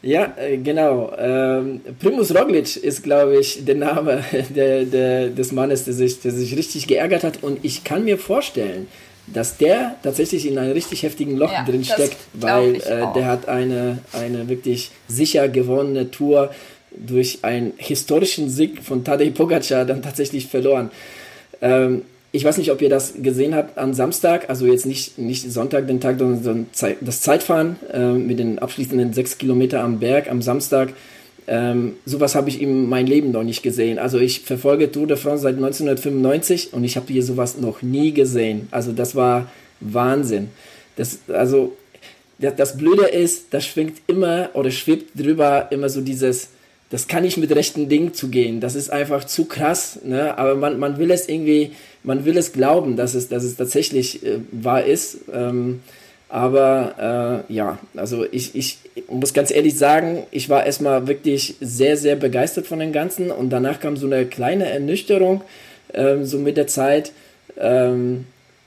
Ja, äh, genau. Ähm, Primus Roglic ist, glaube ich, der Name der, der, des Mannes, der sich, der sich richtig geärgert hat. Und ich kann mir vorstellen, dass der tatsächlich in einem richtig heftigen Loch ja, drin steckt, weil äh, der hat eine, eine wirklich sicher gewonnene Tour durch einen historischen Sieg von Tadej Pogacar dann tatsächlich verloren. Ähm, ich weiß nicht, ob ihr das gesehen habt am Samstag, also jetzt nicht, nicht Sonntag, den Tag, sondern das Zeitfahren äh, mit den abschließenden sechs Kilometer am Berg am Samstag. Ähm, sowas habe ich in meinem Leben noch nicht gesehen. Also ich verfolge Tour de France seit 1995 und ich habe hier sowas noch nie gesehen. Also das war Wahnsinn. Das, also das, das Blöde ist, das schwingt immer oder schwebt drüber immer so dieses, das kann nicht mit rechten Dingen zugehen. Das ist einfach zu krass. Ne? Aber man, man will es irgendwie, man will es glauben, dass es, dass es tatsächlich äh, wahr ist. Ähm, aber äh, ja, also ich, ich muss ganz ehrlich sagen, ich war erstmal wirklich sehr, sehr begeistert von dem Ganzen und danach kam so eine kleine Ernüchterung, ähm, so mit der Zeit. Ähm,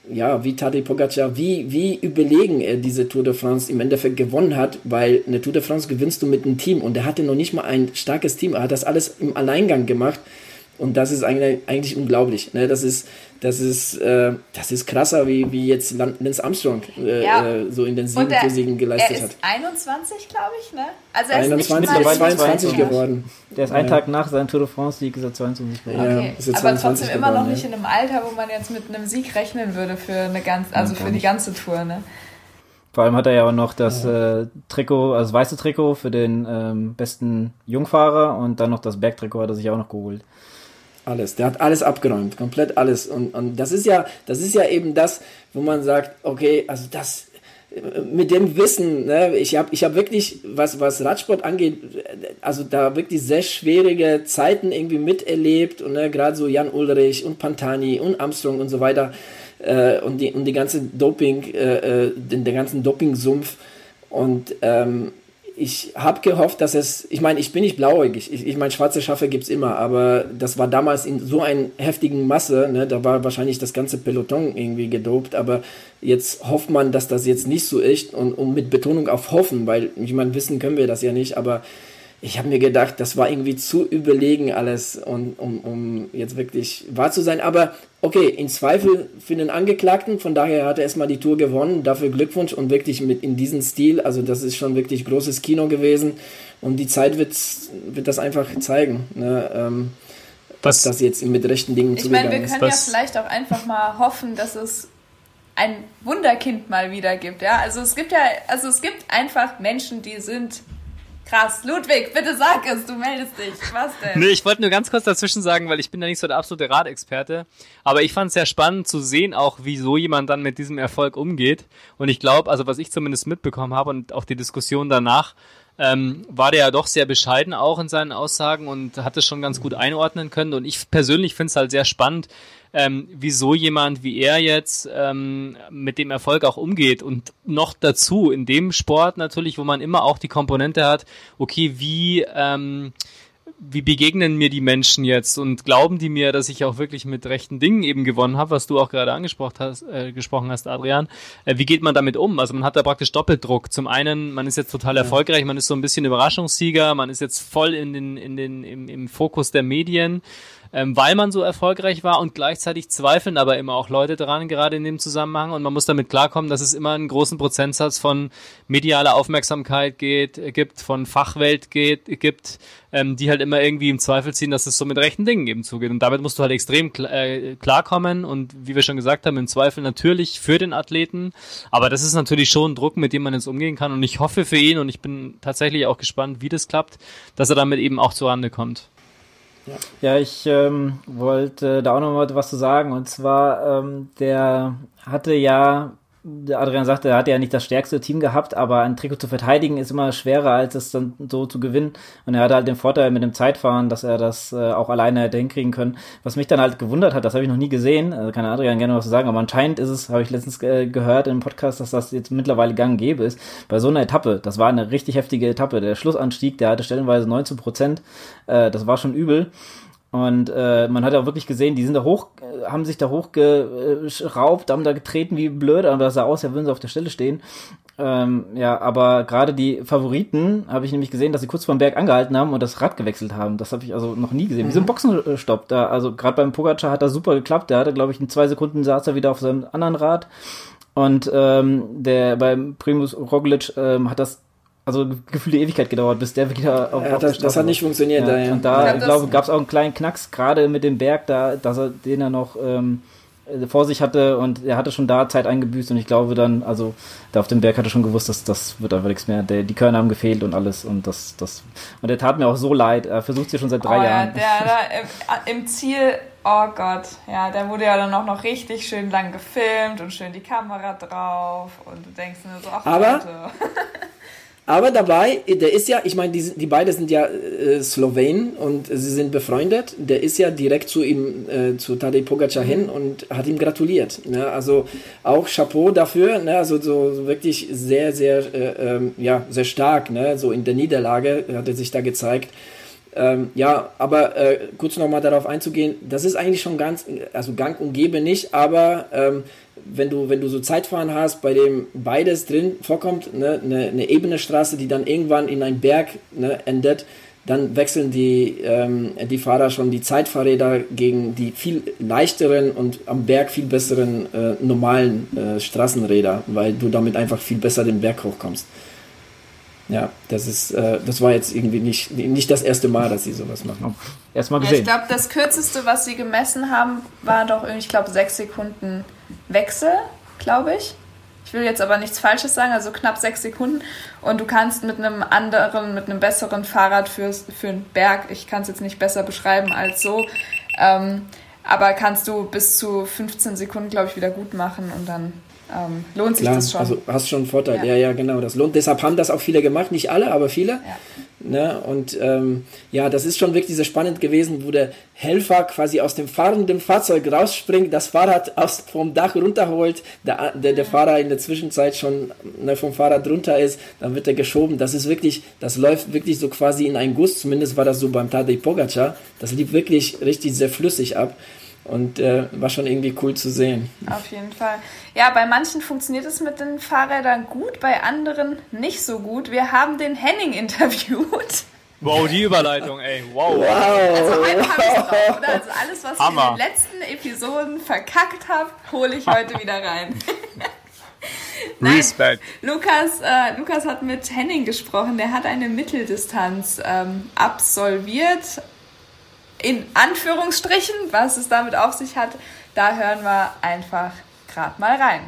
ja, wie Tadej Pogacar, wie, wie überlegen er diese Tour de France im Endeffekt gewonnen hat, weil eine Tour de France gewinnst du mit einem Team und er hatte noch nicht mal ein starkes Team, er hat das alles im Alleingang gemacht und das ist eigentlich, eigentlich unglaublich. Ne? Das ist, das ist, äh, das ist krasser, wie, wie jetzt Lance Armstrong äh, ja. äh, so in den sieben der, Siegen geleistet er ist hat. 21, glaube ich, ne? Also er 21, ist nicht 22 geworden. Der ist ein Tag nach seinem Tour de France-Sieg ist er 22 geworden. Okay. Ja, aber trotzdem geworden, immer noch nicht in einem Alter, wo man jetzt mit einem Sieg rechnen würde für eine ganz, also für die ganze Tour, ne? Vor allem hat er ja auch noch das ja. äh, Trikot, also das weiße Trikot für den ähm, besten Jungfahrer und dann noch das Bergtrikot hat er sich auch noch geholt. Alles, der hat alles abgeräumt, komplett alles. Und, und das ist ja, das ist ja eben das, wo man sagt, okay, also das mit dem Wissen, ne, ich habe ich hab wirklich, was, was Radsport angeht, also da wirklich sehr schwierige Zeiten irgendwie miterlebt und ne, gerade so Jan Ulrich und Pantani und Armstrong und so weiter äh, und, die, und die ganze Doping, äh, äh den, den ganzen Doping-Sumpf und ähm, ich habe gehofft, dass es, ich meine, ich bin nicht blauäugig, ich, ich meine, schwarze Schafe gibt es immer, aber das war damals in so einer heftigen Masse, ne, da war wahrscheinlich das ganze Peloton irgendwie gedopt, aber jetzt hofft man, dass das jetzt nicht so ist und, und mit Betonung auf hoffen, weil, ich meine, wissen können wir das ja nicht, aber ich habe mir gedacht, das war irgendwie zu überlegen alles, und, um, um jetzt wirklich wahr zu sein. Aber okay, in Zweifel für den Angeklagten, von daher hat er erstmal die Tour gewonnen, dafür Glückwunsch und wirklich mit in diesem Stil, also das ist schon wirklich großes Kino gewesen und die Zeit wird, wird das einfach zeigen. Ne, ähm, was das jetzt mit rechten Dingen ich zugegangen ist. Ich meine, wir können ja vielleicht auch einfach mal hoffen, dass es ein Wunderkind mal wieder gibt, ja. Also es gibt ja, also es gibt einfach Menschen, die sind Krass. Ludwig, bitte sag es, du meldest dich. Was denn? Nee, ich wollte nur ganz kurz dazwischen sagen, weil ich bin da nicht so der absolute Radexperte. Aber ich fand es sehr spannend zu sehen, auch wie so jemand dann mit diesem Erfolg umgeht. Und ich glaube, also was ich zumindest mitbekommen habe und auch die Diskussion danach, ähm, war der ja doch sehr bescheiden auch in seinen Aussagen und hat es schon ganz gut einordnen können. Und ich persönlich finde es halt sehr spannend, ähm, wieso jemand wie er jetzt ähm, mit dem Erfolg auch umgeht. Und noch dazu in dem Sport natürlich, wo man immer auch die Komponente hat, okay, wie ähm, wie begegnen mir die Menschen jetzt und glauben die mir, dass ich auch wirklich mit rechten Dingen eben gewonnen habe, was du auch gerade angesprochen hast, äh, gesprochen hast, Adrian. Äh, wie geht man damit um? Also man hat da praktisch Doppeldruck. Zum einen, man ist jetzt total erfolgreich, man ist so ein bisschen Überraschungssieger, man ist jetzt voll in den, in den, im, im Fokus der Medien ähm, weil man so erfolgreich war und gleichzeitig zweifeln aber immer auch Leute dran, gerade in dem Zusammenhang. Und man muss damit klarkommen, dass es immer einen großen Prozentsatz von medialer Aufmerksamkeit geht, äh, gibt, von Fachwelt geht, gibt, ähm, die halt immer irgendwie im Zweifel ziehen, dass es so mit rechten Dingen eben zugeht. Und damit musst du halt extrem kl äh, klarkommen und wie wir schon gesagt haben, im Zweifel natürlich für den Athleten. Aber das ist natürlich schon ein Druck, mit dem man jetzt umgehen kann. Und ich hoffe für ihn und ich bin tatsächlich auch gespannt, wie das klappt, dass er damit eben auch zurande kommt. Ja, ich ähm, wollte da auch noch mal was zu sagen. Und zwar, ähm, der hatte ja Adrian sagte, er hat ja nicht das stärkste Team gehabt, aber ein Trikot zu verteidigen ist immer schwerer, als es dann so zu gewinnen. Und er hatte halt den Vorteil mit dem Zeitfahren, dass er das äh, auch alleine hätte hinkriegen können. Was mich dann halt gewundert hat, das habe ich noch nie gesehen, also kann Adrian gerne was zu sagen, aber anscheinend ist es, habe ich letztens äh, gehört im Podcast, dass das jetzt mittlerweile gang gäbe ist. Bei so einer Etappe, das war eine richtig heftige Etappe. Der Schlussanstieg, der hatte stellenweise 19 Prozent, äh, das war schon übel. Und äh, man hat auch wirklich gesehen, die sind da hoch, haben sich da hochgeraubt, haben da getreten wie blöd, aber das sah aus, als würden sie auf der Stelle stehen. Ähm, ja, aber gerade die Favoriten habe ich nämlich gesehen, dass sie kurz vor dem Berg angehalten haben und das Rad gewechselt haben. Das habe ich also noch nie gesehen. Mhm. Wie so ein. Boxenstopp da. Also gerade beim Pogacar hat das super geklappt. Der hatte, glaube ich, in zwei Sekunden saß er wieder auf seinem anderen Rad. Und ähm, der beim Primus Roglic ähm, hat das also gefühlte Ewigkeit gedauert, bis der wieder auf, ja, auf das, das hat nicht funktioniert. Ja, da, Und da, ich glaube, gab es auch einen kleinen Knacks, gerade mit dem Berg, da, dass er, den er noch ähm, vor sich hatte und er hatte schon da Zeit eingebüßt und ich glaube dann, also da auf dem Berg hatte schon gewusst, dass das wird einfach nichts mehr. Der, die Körner haben gefehlt und alles und das, das und er tat mir auch so leid. Er versucht es ja schon seit drei oh, Jahren. Ja, der, der im, im Ziel Oh Gott, ja, da wurde ja dann auch noch richtig schön lang gefilmt und schön die Kamera drauf und du denkst nur so, ach Aber Leute. Aber dabei, der ist ja, ich meine, die, die beiden sind ja äh, Slowenen und sie sind befreundet. Der ist ja direkt zu ihm, äh, zu Tadej Pogacar hin und hat ihm gratuliert. Ne? Also auch Chapeau dafür, ne? also so, so wirklich sehr, sehr, äh, ähm, ja, sehr stark. Ne? So in der Niederlage hat er sich da gezeigt. Ähm, ja, aber äh, kurz nochmal darauf einzugehen, das ist eigentlich schon ganz, also gang und gäbe nicht, aber ähm, wenn du, wenn du so Zeitfahren hast, bei dem beides drin vorkommt, ne, eine, eine ebene Straße, die dann irgendwann in einen Berg ne, endet, dann wechseln die, ähm, die Fahrer schon die Zeitfahrräder gegen die viel leichteren und am Berg viel besseren äh, normalen äh, Straßenräder, weil du damit einfach viel besser den Berg hochkommst. Ja, das ist, äh, das war jetzt irgendwie nicht, nicht das erste Mal, dass sie sowas machen. Erstmal gesehen. Ja, ich glaube, das kürzeste, was sie gemessen haben, war doch, ich glaube, sechs Sekunden Wechsel, glaube ich. Ich will jetzt aber nichts Falsches sagen, also knapp sechs Sekunden. Und du kannst mit einem anderen, mit einem besseren Fahrrad fürs, für einen Berg, ich kann es jetzt nicht besser beschreiben als so, ähm, aber kannst du bis zu 15 Sekunden, glaube ich, wieder gut machen und dann ähm, lohnt sich Klar, das schon. Also hast schon einen Vorteil. Ja. ja. ja, genau. Das lohnt. Deshalb haben das auch viele gemacht, nicht alle, aber viele. Ja. Ne? Und ähm, ja, das ist schon wirklich sehr spannend gewesen, wo der Helfer quasi aus dem fahrenden Fahrzeug rausspringt, das Fahrrad aus, vom Dach runterholt, der, der, der Fahrer in der Zwischenzeit schon ne, vom Fahrrad runter ist, dann wird er geschoben. Das ist wirklich, das läuft wirklich so quasi in einen Guss, zumindest war das so beim Tadej Pogacar. Das lief wirklich richtig sehr flüssig ab. Und äh, war schon irgendwie cool zu sehen. Auf jeden Fall. Ja, bei manchen funktioniert es mit den Fahrrädern gut, bei anderen nicht so gut. Wir haben den Henning interviewt. Wow, die Überleitung, ey. Wow. wow. Also heute habe ich drauf, oder? Also alles, was Hammer. ich in den letzten Episoden verkackt habe, hole ich heute wieder rein. Nein, Respect. Lukas, äh, Lukas hat mit Henning gesprochen. Der hat eine Mitteldistanz ähm, absolviert in Anführungsstrichen, was es damit auf sich hat, da hören wir einfach gerade mal rein.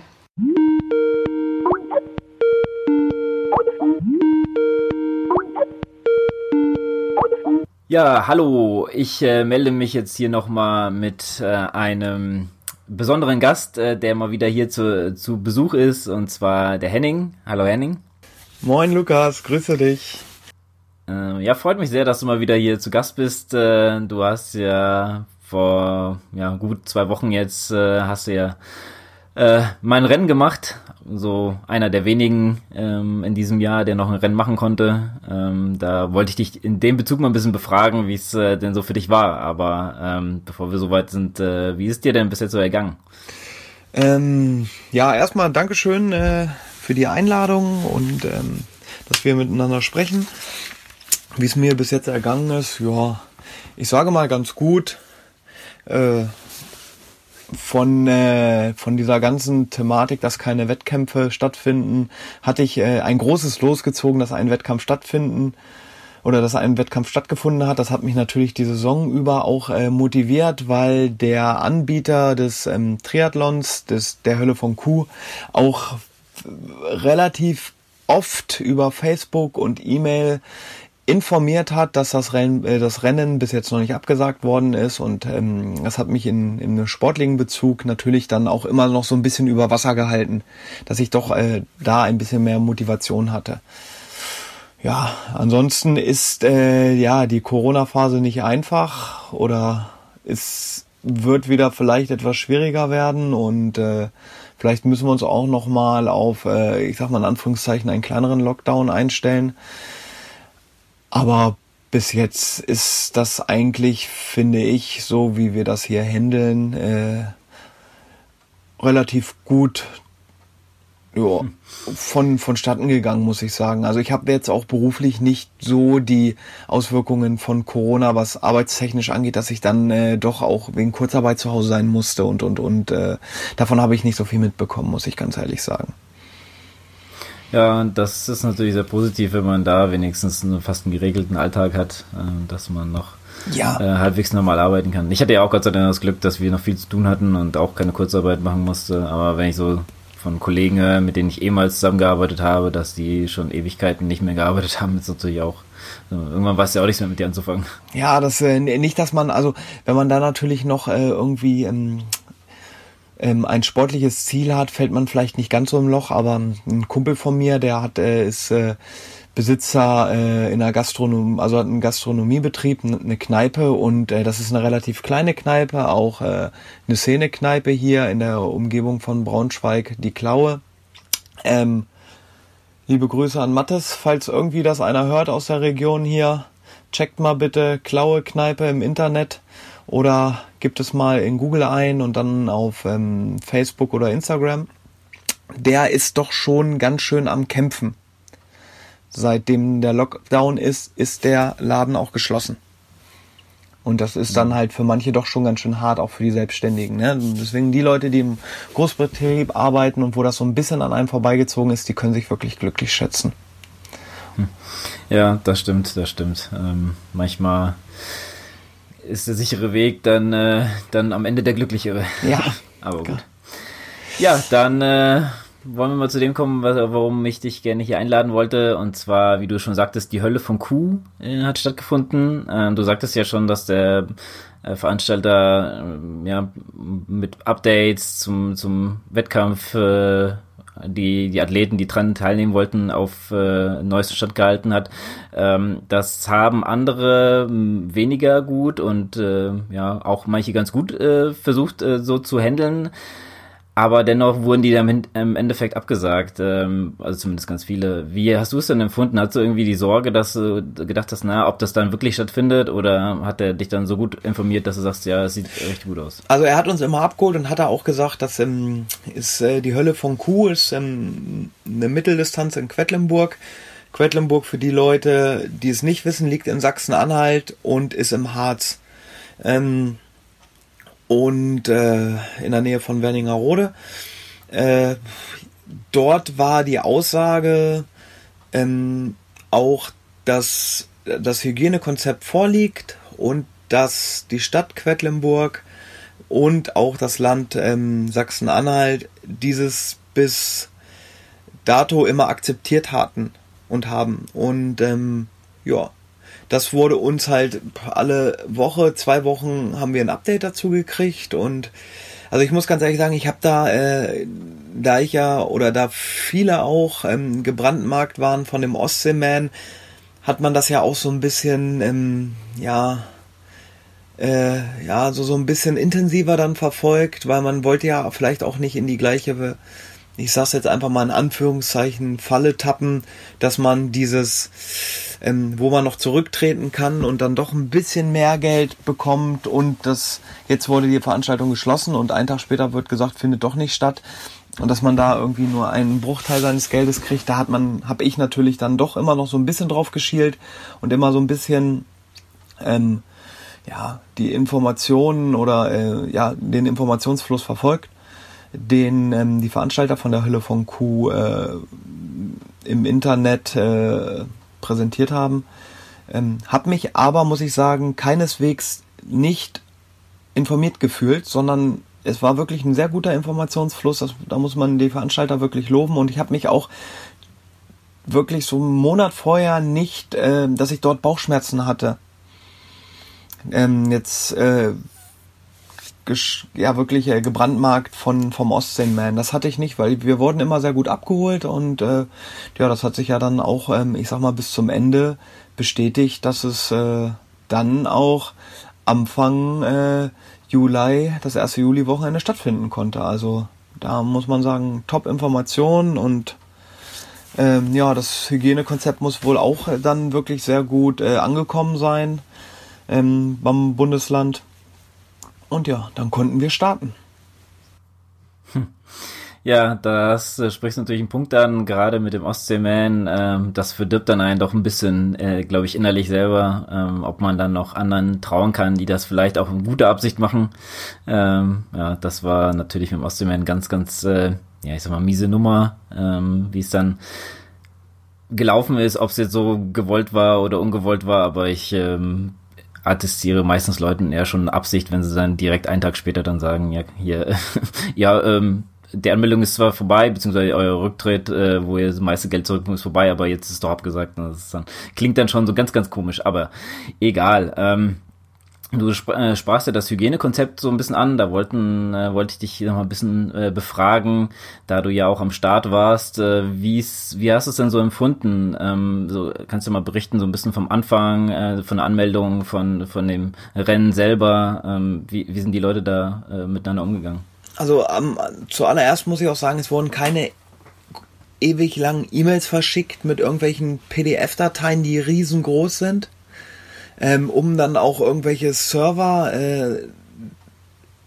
Ja, hallo, ich äh, melde mich jetzt hier nochmal mit äh, einem besonderen Gast, äh, der mal wieder hier zu, zu Besuch ist, und zwar der Henning. Hallo Henning. Moin Lukas, grüße dich. Äh, ja, freut mich sehr, dass du mal wieder hier zu Gast bist. Äh, du hast ja vor ja, gut zwei Wochen jetzt äh, hast du ja äh, mein Rennen gemacht. So einer der wenigen ähm, in diesem Jahr, der noch ein Rennen machen konnte. Ähm, da wollte ich dich in dem Bezug mal ein bisschen befragen, wie es äh, denn so für dich war. Aber ähm, bevor wir soweit sind, äh, wie ist dir denn bis jetzt so ergangen? Ähm, ja, erstmal Dankeschön äh, für die Einladung und ähm, dass wir miteinander sprechen. Wie es mir bis jetzt ergangen ist, ja, ich sage mal ganz gut. Äh, von, äh, von dieser ganzen Thematik, dass keine Wettkämpfe stattfinden, hatte ich äh, ein großes losgezogen, dass ein Wettkampf stattfinden oder dass ein Wettkampf stattgefunden hat. Das hat mich natürlich die Saison über auch äh, motiviert, weil der Anbieter des ähm, Triathlons, des, der Hölle von Kuh, auch relativ oft über Facebook und E-Mail informiert hat, dass das Rennen, äh, das Rennen bis jetzt noch nicht abgesagt worden ist. Und ähm, das hat mich in, in einem sportlichen Bezug natürlich dann auch immer noch so ein bisschen über Wasser gehalten, dass ich doch äh, da ein bisschen mehr Motivation hatte. Ja, ansonsten ist äh, ja die Corona-Phase nicht einfach oder es wird wieder vielleicht etwas schwieriger werden. Und äh, vielleicht müssen wir uns auch noch mal auf, äh, ich sag mal in Anführungszeichen, einen kleineren Lockdown einstellen aber bis jetzt ist das eigentlich, finde ich, so wie wir das hier handeln, äh, relativ gut ja, von vonstatten gegangen, muss ich sagen. Also ich habe jetzt auch beruflich nicht so die Auswirkungen von Corona, was arbeitstechnisch angeht, dass ich dann äh, doch auch wegen Kurzarbeit zu Hause sein musste und und und äh, davon habe ich nicht so viel mitbekommen, muss ich ganz ehrlich sagen. Ja, das ist natürlich sehr positiv, wenn man da wenigstens einen, fast einen geregelten Alltag hat, äh, dass man noch ja. äh, halbwegs normal arbeiten kann. Ich hatte ja auch Gott sei Dank das Glück, dass wir noch viel zu tun hatten und auch keine Kurzarbeit machen musste. Aber wenn ich so von Kollegen höre, mit denen ich ehemals zusammengearbeitet habe, dass die schon Ewigkeiten nicht mehr gearbeitet haben, ist natürlich auch irgendwann weiß ja auch nichts mehr mit dir anzufangen. Ja, das äh, nicht, dass man, also wenn man da natürlich noch äh, irgendwie ähm, ähm, ein sportliches Ziel hat, fällt man vielleicht nicht ganz so im Loch, aber ein Kumpel von mir, der hat, äh, ist äh, Besitzer äh, in einer Gastronomie, also hat einen Gastronomiebetrieb, eine Kneipe und äh, das ist eine relativ kleine Kneipe, auch äh, eine Szene-Kneipe hier in der Umgebung von Braunschweig, die Klaue. Ähm, liebe Grüße an Mattes, falls irgendwie das einer hört aus der Region hier, checkt mal bitte Klaue Kneipe im Internet oder gibt es mal in Google ein und dann auf ähm, Facebook oder Instagram. Der ist doch schon ganz schön am Kämpfen. Seitdem der Lockdown ist, ist der Laden auch geschlossen. Und das ist dann halt für manche doch schon ganz schön hart, auch für die Selbstständigen. Ne? Deswegen die Leute, die im Großbetrieb arbeiten und wo das so ein bisschen an einem vorbeigezogen ist, die können sich wirklich glücklich schätzen. Hm. Ja, das stimmt, das stimmt. Ähm, manchmal ist der sichere Weg dann, äh, dann am Ende der glücklichere. Ja. Aber gut. Ja, dann äh, wollen wir mal zu dem kommen, warum ich dich gerne hier einladen wollte. Und zwar, wie du schon sagtest, die Hölle von Kuh äh, hat stattgefunden. Äh, du sagtest ja schon, dass der äh, Veranstalter äh, ja mit Updates zum, zum Wettkampf äh, die, die Athleten, die dran teilnehmen wollten, auf äh, neuesten Stand gehalten hat. Ähm, das haben andere hm, weniger gut und äh, ja, auch manche ganz gut äh, versucht äh, so zu handeln. Aber dennoch wurden die dann im Endeffekt abgesagt, ähm, also zumindest ganz viele. Wie hast du es denn empfunden? Hast du irgendwie die Sorge, dass du gedacht hast, na, ob das dann wirklich stattfindet oder hat er dich dann so gut informiert, dass du sagst, ja, es sieht echt gut aus? Also er hat uns immer abgeholt und hat er auch gesagt, dass ähm, ist äh, die Hölle von Kuh ist ähm, eine Mitteldistanz in Quedlinburg. Quedlinburg für die Leute, die es nicht wissen, liegt in Sachsen-Anhalt und ist im Harz. Ähm, und äh, in der Nähe von Werningerode. Äh, dort war die Aussage ähm, auch, dass das Hygienekonzept vorliegt und dass die Stadt Quedlinburg und auch das Land ähm, Sachsen-Anhalt dieses bis dato immer akzeptiert hatten und haben. Und ähm, ja, das wurde uns halt alle Woche, zwei Wochen haben wir ein Update dazu gekriegt und also ich muss ganz ehrlich sagen, ich habe da, äh, da ich ja oder da viele auch ähm, gebrandmarkt waren von dem Ostseeman, hat man das ja auch so ein bisschen, ähm, ja, äh, ja, so, so ein bisschen intensiver dann verfolgt, weil man wollte ja vielleicht auch nicht in die gleiche, ich sag's jetzt einfach mal in Anführungszeichen, Falle tappen, dass man dieses ähm, wo man noch zurücktreten kann und dann doch ein bisschen mehr Geld bekommt und das jetzt wurde die Veranstaltung geschlossen und einen Tag später wird gesagt, findet doch nicht statt. Und dass man da irgendwie nur einen Bruchteil seines Geldes kriegt, da hat man, habe ich natürlich dann doch immer noch so ein bisschen drauf geschielt und immer so ein bisschen ähm, ja die Informationen oder äh, ja den Informationsfluss verfolgt, den ähm, die Veranstalter von der Hölle von Q äh, im Internet äh, präsentiert haben. Ähm, hab mich aber, muss ich sagen, keineswegs nicht informiert gefühlt, sondern es war wirklich ein sehr guter Informationsfluss. Das, da muss man die Veranstalter wirklich loben. Und ich habe mich auch wirklich so einen Monat vorher nicht, äh, dass ich dort Bauchschmerzen hatte. Ähm, jetzt äh, ja wirklich äh, gebrandmarkt von vom Ostseeman. Das hatte ich nicht, weil wir wurden immer sehr gut abgeholt und äh, ja, das hat sich ja dann auch, ähm, ich sag mal, bis zum Ende bestätigt, dass es äh, dann auch Anfang äh, Juli, das erste Juli-Wochenende stattfinden konnte. Also da muss man sagen, Top-Informationen und ähm, ja, das Hygienekonzept muss wohl auch dann wirklich sehr gut äh, angekommen sein ähm, beim Bundesland. Und ja, dann konnten wir starten. Hm. Ja, das äh, spricht natürlich einen Punkt an, gerade mit dem Ostseeman. Ähm, das verdirbt dann einen doch ein bisschen, äh, glaube ich, innerlich selber, ähm, ob man dann noch anderen trauen kann, die das vielleicht auch in guter Absicht machen. Ähm, ja, das war natürlich mit dem Ostseeman ganz, ganz, äh, ja, ich sag mal, miese Nummer, ähm, wie es dann gelaufen ist, ob es jetzt so gewollt war oder ungewollt war, aber ich ähm, attestiere meistens Leuten eher schon Absicht, wenn sie dann direkt einen Tag später dann sagen, ja, hier, ja, ähm, die Anmeldung ist zwar vorbei, beziehungsweise euer Rücktritt, äh, wo ihr das meiste Geld zurückbekommt, ist vorbei, aber jetzt ist doch abgesagt. Das ist dann, klingt dann schon so ganz, ganz komisch, aber egal. Ähm, Du äh, sprachst ja das Hygienekonzept so ein bisschen an, da wollten, äh, wollte ich dich noch mal ein bisschen äh, befragen, da du ja auch am Start warst. Äh, wie's, wie hast du es denn so empfunden? Ähm, so, kannst du mal berichten, so ein bisschen vom Anfang, äh, von der Anmeldung, von, von dem Rennen selber? Ähm, wie, wie sind die Leute da äh, miteinander umgegangen? Also ähm, zuallererst muss ich auch sagen, es wurden keine ewig langen E-Mails verschickt mit irgendwelchen PDF-Dateien, die riesengroß sind ähm, um dann auch irgendwelche Server äh,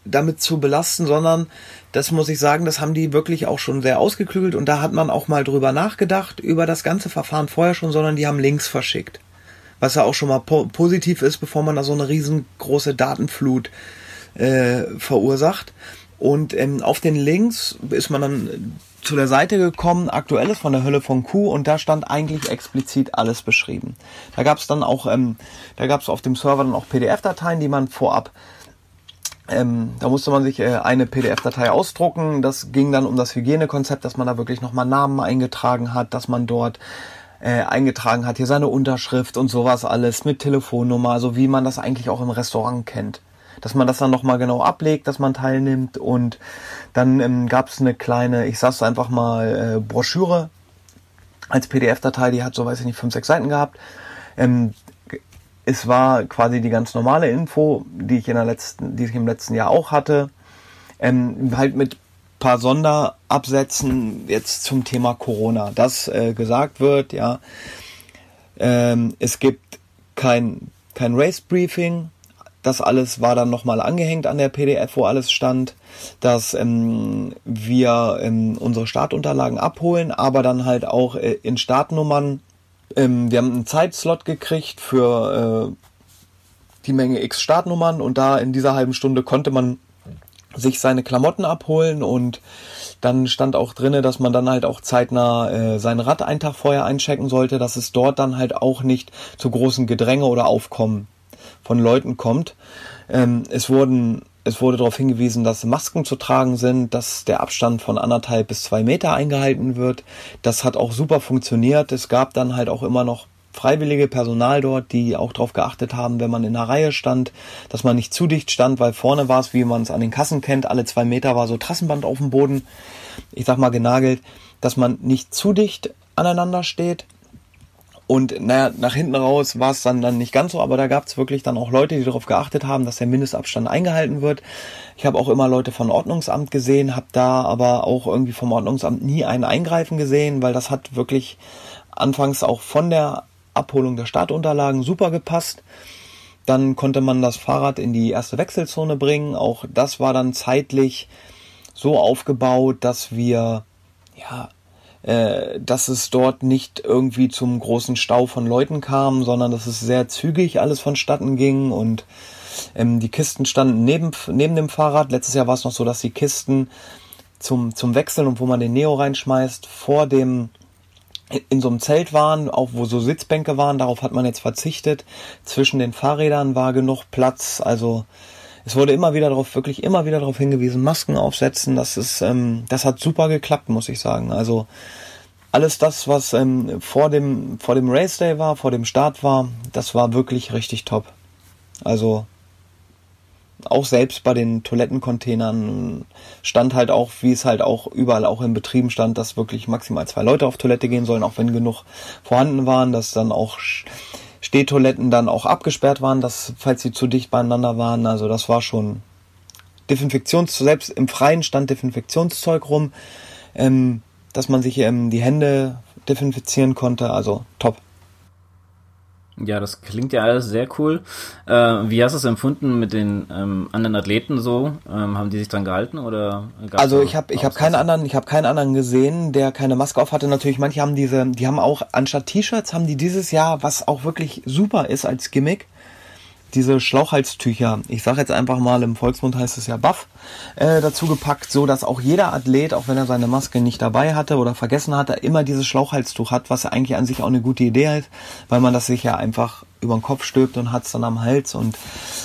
damit zu belasten, sondern das muss ich sagen, das haben die wirklich auch schon sehr ausgeklügelt und da hat man auch mal drüber nachgedacht, über das ganze Verfahren vorher schon, sondern die haben Links verschickt. Was ja auch schon mal po positiv ist, bevor man da so eine riesengroße Datenflut äh, verursacht. Und ähm, auf den Links ist man dann zu der Seite gekommen, aktuelles von der Hölle von Q und da stand eigentlich explizit alles beschrieben. Da gab es dann auch, ähm, da gab es auf dem Server dann auch PDF-Dateien, die man vorab Ähm, da musste man sich äh, eine PDF-Datei ausdrucken. Das ging dann um das Hygienekonzept, dass man da wirklich nochmal Namen eingetragen hat, dass man dort äh, eingetragen hat, hier seine Unterschrift und sowas alles mit Telefonnummer, also wie man das eigentlich auch im Restaurant kennt. Dass man das dann nochmal genau ablegt, dass man teilnimmt und dann ähm, gab es eine kleine, ich sag's einfach mal, äh, Broschüre als PDF-Datei, die hat so, weiß ich nicht, fünf, sechs Seiten gehabt. Ähm, es war quasi die ganz normale Info, die ich in der letzten, die ich im letzten Jahr auch hatte. Ähm, halt mit paar Sonderabsätzen jetzt zum Thema Corona, dass äh, gesagt wird, ja, ähm, es gibt kein, kein Race Briefing, das alles war dann nochmal angehängt an der PDF, wo alles stand, dass ähm, wir ähm, unsere Startunterlagen abholen, aber dann halt auch äh, in Startnummern. Ähm, wir haben einen Zeitslot gekriegt für äh, die Menge X Startnummern und da in dieser halben Stunde konnte man sich seine Klamotten abholen und dann stand auch drinne, dass man dann halt auch zeitnah äh, sein Rad einen Tag vorher einchecken sollte, dass es dort dann halt auch nicht zu großen Gedränge oder Aufkommen von Leuten kommt. Ähm, es wurden es wurde darauf hingewiesen, dass Masken zu tragen sind, dass der Abstand von anderthalb bis zwei Meter eingehalten wird. Das hat auch super funktioniert. Es gab dann halt auch immer noch freiwillige Personal dort, die auch darauf geachtet haben, wenn man in einer Reihe stand, dass man nicht zu dicht stand, weil vorne war es, wie man es an den Kassen kennt, alle zwei Meter war so Trassenband auf dem Boden, ich sag mal genagelt, dass man nicht zu dicht aneinander steht. Und naja, nach hinten raus war es dann, dann nicht ganz so, aber da gab es wirklich dann auch Leute, die darauf geachtet haben, dass der Mindestabstand eingehalten wird. Ich habe auch immer Leute von Ordnungsamt gesehen, habe da aber auch irgendwie vom Ordnungsamt nie ein Eingreifen gesehen, weil das hat wirklich anfangs auch von der Abholung der Startunterlagen super gepasst. Dann konnte man das Fahrrad in die erste Wechselzone bringen. Auch das war dann zeitlich so aufgebaut, dass wir, ja, äh, dass es dort nicht irgendwie zum großen Stau von Leuten kam, sondern dass es sehr zügig alles vonstatten ging und ähm, die Kisten standen neben, neben dem Fahrrad. Letztes Jahr war es noch so, dass die Kisten zum, zum Wechseln und wo man den Neo reinschmeißt, vor dem in so einem Zelt waren, auch wo so Sitzbänke waren, darauf hat man jetzt verzichtet. Zwischen den Fahrrädern war genug Platz, also es wurde immer wieder darauf, wirklich immer wieder darauf hingewiesen, Masken aufsetzen, das ist, ähm, das hat super geklappt, muss ich sagen. Also alles das, was ähm, vor dem vor dem Race Day war, vor dem Start war, das war wirklich richtig top. Also auch selbst bei den Toilettencontainern stand halt auch, wie es halt auch überall auch in Betrieben stand, dass wirklich maximal zwei Leute auf Toilette gehen sollen, auch wenn genug vorhanden waren, dass dann auch Stehtoiletten dann auch abgesperrt waren, dass falls sie zu dicht beieinander waren, also das war schon Desinfektions, selbst im Freien stand Desinfektionszeug rum, ähm, dass man sich ähm, die Hände desinfizieren konnte, also top. Ja, das klingt ja alles sehr cool. Äh, wie hast du es empfunden mit den ähm, anderen Athleten so? Ähm, haben die sich dran gehalten oder? Also ich habe ich habe keinen anderen ich habe keinen anderen gesehen, der keine Maske auf hatte. Natürlich manche haben diese, die haben auch anstatt T-Shirts haben die dieses Jahr, was auch wirklich super ist als Gimmick, diese Schlauchhalstücher, ich sage jetzt einfach mal, im Volksmund heißt es ja Buff, äh, dazu gepackt, so dass auch jeder Athlet, auch wenn er seine Maske nicht dabei hatte oder vergessen hatte, immer dieses Schlauchhalstuch hat, was eigentlich an sich auch eine gute Idee ist, weil man das sich ja einfach über den Kopf stülpt und hat es dann am Hals und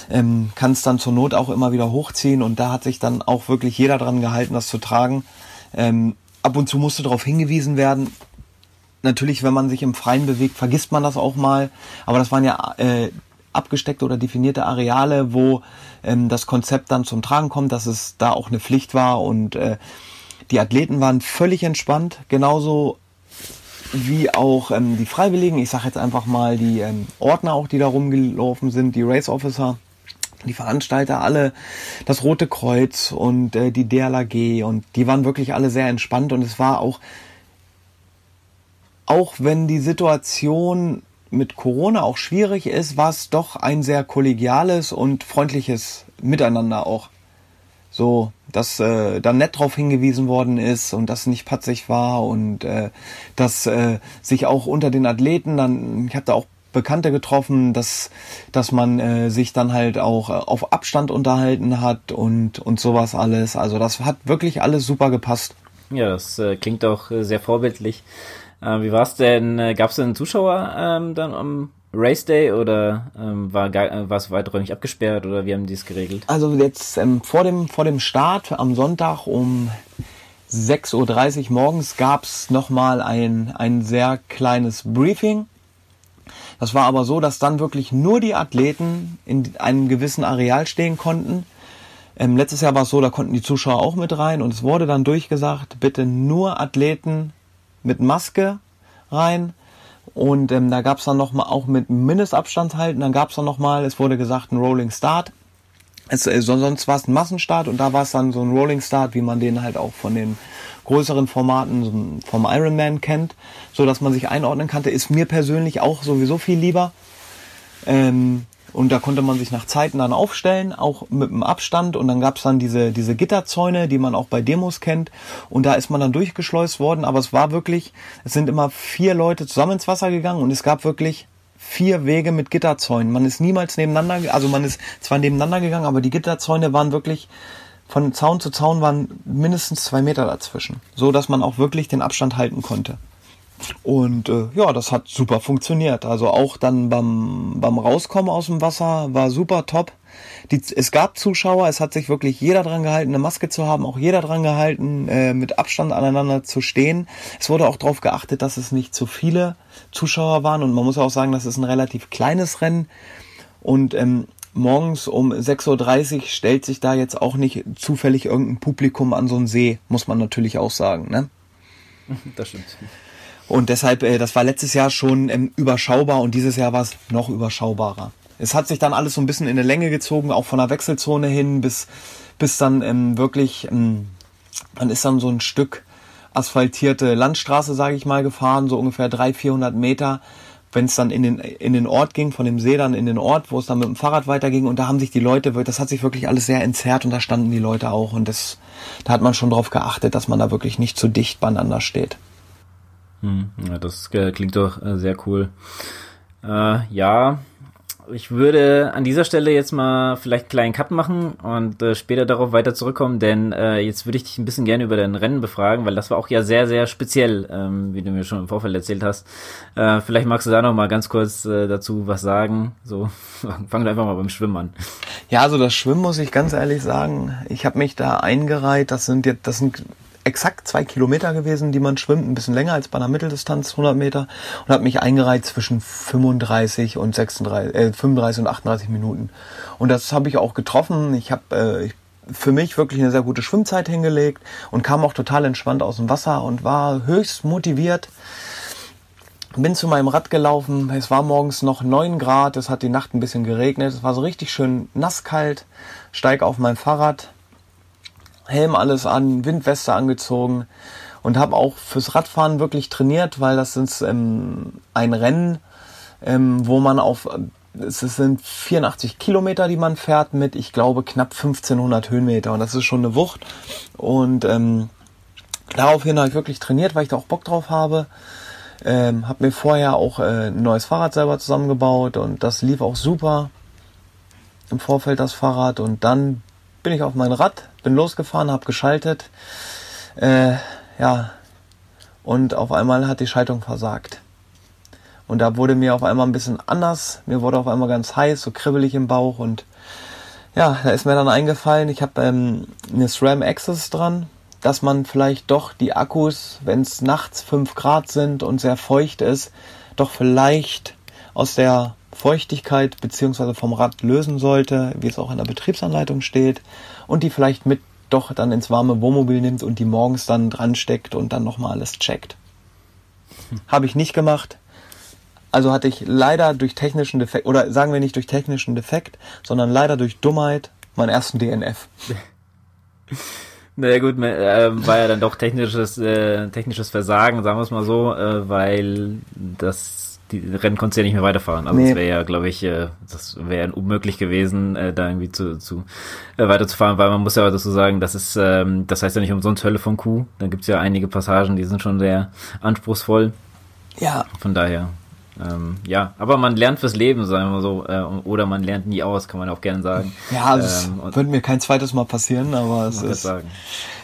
ähm, kann es dann zur Not auch immer wieder hochziehen und da hat sich dann auch wirklich jeder dran gehalten, das zu tragen. Ähm, ab und zu musste darauf hingewiesen werden, natürlich, wenn man sich im Freien bewegt, vergisst man das auch mal. Aber das waren ja äh, abgesteckte oder definierte Areale, wo ähm, das Konzept dann zum Tragen kommt, dass es da auch eine Pflicht war und äh, die Athleten waren völlig entspannt, genauso wie auch ähm, die Freiwilligen, ich sage jetzt einfach mal die ähm, Ordner auch, die da rumgelaufen sind, die Race Officer, die Veranstalter, alle das Rote Kreuz und äh, die DLAG und die waren wirklich alle sehr entspannt und es war auch, auch wenn die Situation mit Corona auch schwierig ist, war es doch ein sehr kollegiales und freundliches Miteinander auch. So, dass äh, da nett drauf hingewiesen worden ist und das nicht patzig war und äh, dass äh, sich auch unter den Athleten dann, ich habe da auch Bekannte getroffen, dass dass man äh, sich dann halt auch äh, auf Abstand unterhalten hat und und sowas alles. Also das hat wirklich alles super gepasst. Ja, das äh, klingt auch äh, sehr vorbildlich. Äh, wie war es denn? Äh, Gab es denn Zuschauer ähm, dann am Race Day oder ähm, war, äh, war es weiträumig abgesperrt oder wie haben die es geregelt? Also jetzt ähm, vor, dem, vor dem Start am Sonntag um 6.30 Uhr morgens gab es nochmal ein, ein sehr kleines Briefing. Das war aber so, dass dann wirklich nur die Athleten in einem gewissen Areal stehen konnten. Ähm, letztes Jahr war es so, da konnten die Zuschauer auch mit rein und es wurde dann durchgesagt, bitte nur Athleten mit Maske rein. Und ähm, da gab es dann nochmal auch mit Mindestabstand halten. Dann gab es dann nochmal, es wurde gesagt, ein Rolling Start. Es, äh, sonst war es ein Massenstart und da war es dann so ein Rolling Start, wie man den halt auch von den größeren Formaten vom Ironman kennt, so dass man sich einordnen kannte. Ist mir persönlich auch sowieso viel lieber. Ähm, und da konnte man sich nach Zeiten dann aufstellen, auch mit dem Abstand. Und dann gab's dann diese, diese Gitterzäune, die man auch bei Demos kennt. Und da ist man dann durchgeschleust worden. Aber es war wirklich, es sind immer vier Leute zusammen ins Wasser gegangen und es gab wirklich vier Wege mit Gitterzäunen. Man ist niemals nebeneinander, also man ist zwar nebeneinander gegangen, aber die Gitterzäune waren wirklich von Zaun zu Zaun waren mindestens zwei Meter dazwischen, so dass man auch wirklich den Abstand halten konnte. Und äh, ja, das hat super funktioniert. Also auch dann beim, beim Rauskommen aus dem Wasser war super top. Die, es gab Zuschauer, es hat sich wirklich jeder dran gehalten, eine Maske zu haben, auch jeder dran gehalten, äh, mit Abstand aneinander zu stehen. Es wurde auch darauf geachtet, dass es nicht zu viele Zuschauer waren und man muss auch sagen, das ist ein relativ kleines Rennen. Und ähm, morgens um 6.30 Uhr stellt sich da jetzt auch nicht zufällig irgendein Publikum an so einen See, muss man natürlich auch sagen. Ne? Das stimmt. Und deshalb, äh, das war letztes Jahr schon ähm, überschaubar und dieses Jahr war es noch überschaubarer. Es hat sich dann alles so ein bisschen in eine Länge gezogen, auch von der Wechselzone hin bis, bis dann ähm, wirklich, ähm, man ist dann so ein Stück asphaltierte Landstraße, sage ich mal, gefahren, so ungefähr 300, 400 Meter. Wenn es dann in den, in den Ort ging, von dem See dann in den Ort, wo es dann mit dem Fahrrad weiterging und da haben sich die Leute, das hat sich wirklich alles sehr entzerrt und da standen die Leute auch und das, da hat man schon drauf geachtet, dass man da wirklich nicht zu dicht beieinander steht. Hm, ja, das äh, klingt doch äh, sehr cool. Äh, ja, ich würde an dieser Stelle jetzt mal vielleicht einen kleinen Cut machen und äh, später darauf weiter zurückkommen, denn äh, jetzt würde ich dich ein bisschen gerne über dein Rennen befragen, weil das war auch ja sehr, sehr speziell, ähm, wie du mir schon im Vorfeld erzählt hast. Äh, vielleicht magst du da noch mal ganz kurz äh, dazu was sagen. So, wir einfach mal beim Schwimmen an. Ja, also das Schwimmen muss ich ganz ehrlich sagen, ich habe mich da eingereiht. Das sind jetzt, das sind exakt zwei Kilometer gewesen, die man schwimmt, ein bisschen länger als bei einer Mitteldistanz, 100 Meter, und habe mich eingereiht zwischen 35 und 36, äh, 35 und 38 Minuten. Und das habe ich auch getroffen. Ich habe äh, für mich wirklich eine sehr gute Schwimmzeit hingelegt und kam auch total entspannt aus dem Wasser und war höchst motiviert. Bin zu meinem Rad gelaufen. Es war morgens noch 9 Grad. Es hat die Nacht ein bisschen geregnet. Es war so richtig schön nasskalt. Steig auf mein Fahrrad, Helm alles an, Windweste angezogen und habe auch fürs Radfahren wirklich trainiert, weil das ist ähm, ein Rennen, ähm, wo man auf es sind 84 Kilometer, die man fährt mit, ich glaube, knapp 1500 Höhenmeter. Und das ist schon eine Wucht. Und ähm, daraufhin habe ich wirklich trainiert, weil ich da auch Bock drauf habe. Ähm, habe mir vorher auch äh, ein neues Fahrrad selber zusammengebaut und das lief auch super im Vorfeld das Fahrrad. Und dann bin ich auf mein Rad, bin losgefahren, habe geschaltet. Äh, ja, und auf einmal hat die Schaltung versagt. Und da wurde mir auf einmal ein bisschen anders. Mir wurde auf einmal ganz heiß, so kribbelig im Bauch. Und ja, da ist mir dann eingefallen, ich habe ähm, eine SRAM Access dran, dass man vielleicht doch die Akkus, wenn es nachts 5 Grad sind und sehr feucht ist, doch vielleicht aus der Feuchtigkeit beziehungsweise vom Rad lösen sollte, wie es auch in der Betriebsanleitung steht, und die vielleicht mit doch dann ins warme Wohnmobil nimmt und die morgens dann dran steckt und dann nochmal alles checkt. Hm. Habe ich nicht gemacht. Also hatte ich leider durch technischen Defekt, oder sagen wir nicht durch technischen Defekt, sondern leider durch Dummheit meinen ersten DNF. Naja gut, äh, war ja dann doch technisches, äh, technisches Versagen, sagen wir es mal so, äh, weil das die Rennen konntest du ja nicht mehr weiterfahren. Also nee. das wäre ja, glaube ich, äh, das wäre unmöglich gewesen, äh, da irgendwie zu, zu äh, weiterzufahren, weil man muss ja dazu sagen, das ist, ähm, das heißt ja nicht umsonst Hölle von Kuh. Da gibt's ja einige Passagen, die sind schon sehr anspruchsvoll. Ja. Von daher. Ähm, ja, aber man lernt fürs Leben, sagen wir mal so, äh, oder man lernt nie aus, kann man auch gerne sagen. Ja, das ähm, wird mir kein zweites Mal passieren, aber es ist,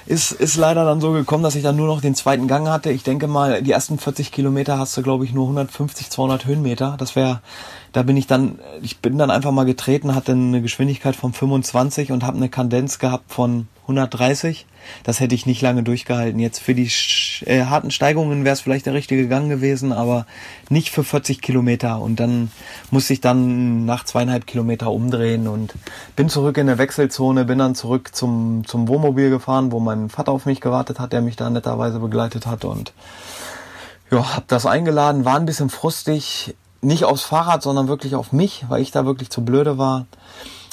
ist, ist leider dann so gekommen, dass ich dann nur noch den zweiten Gang hatte. Ich denke mal, die ersten 40 Kilometer hast du, glaube ich, nur 150, 200 Höhenmeter. Das wäre, da bin ich dann, ich bin dann einfach mal getreten, hatte eine Geschwindigkeit von 25 und habe eine Kadenz gehabt von 130. Das hätte ich nicht lange durchgehalten. Jetzt für die äh, harten Steigungen wäre es vielleicht der richtige Gang gewesen, aber nicht für 40 Kilometer. Und dann musste ich dann nach zweieinhalb Kilometer umdrehen und bin zurück in der Wechselzone, bin dann zurück zum, zum Wohnmobil gefahren, wo mein Vater auf mich gewartet hat, der mich da netterweise begleitet hat und ja, hab das eingeladen, war ein bisschen frustig, nicht aufs Fahrrad, sondern wirklich auf mich, weil ich da wirklich zu blöde war.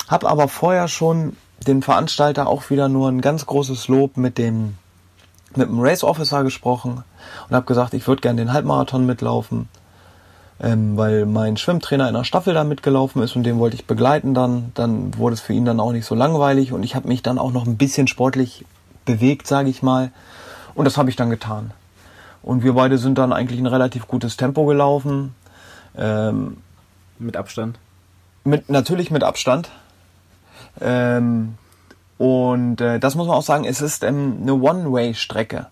Hab aber vorher schon den Veranstalter auch wieder nur ein ganz großes Lob mit dem mit dem Race Officer gesprochen und habe gesagt, ich würde gerne den Halbmarathon mitlaufen, ähm, weil mein Schwimmtrainer in der Staffel da mitgelaufen ist und den wollte ich begleiten dann. Dann wurde es für ihn dann auch nicht so langweilig und ich habe mich dann auch noch ein bisschen sportlich bewegt, sage ich mal. Und das habe ich dann getan. Und wir beide sind dann eigentlich ein relativ gutes Tempo gelaufen. Ähm, mit Abstand? Mit, natürlich mit Abstand. Ähm, und äh, das muss man auch sagen, es ist ähm, eine One-Way-Strecke.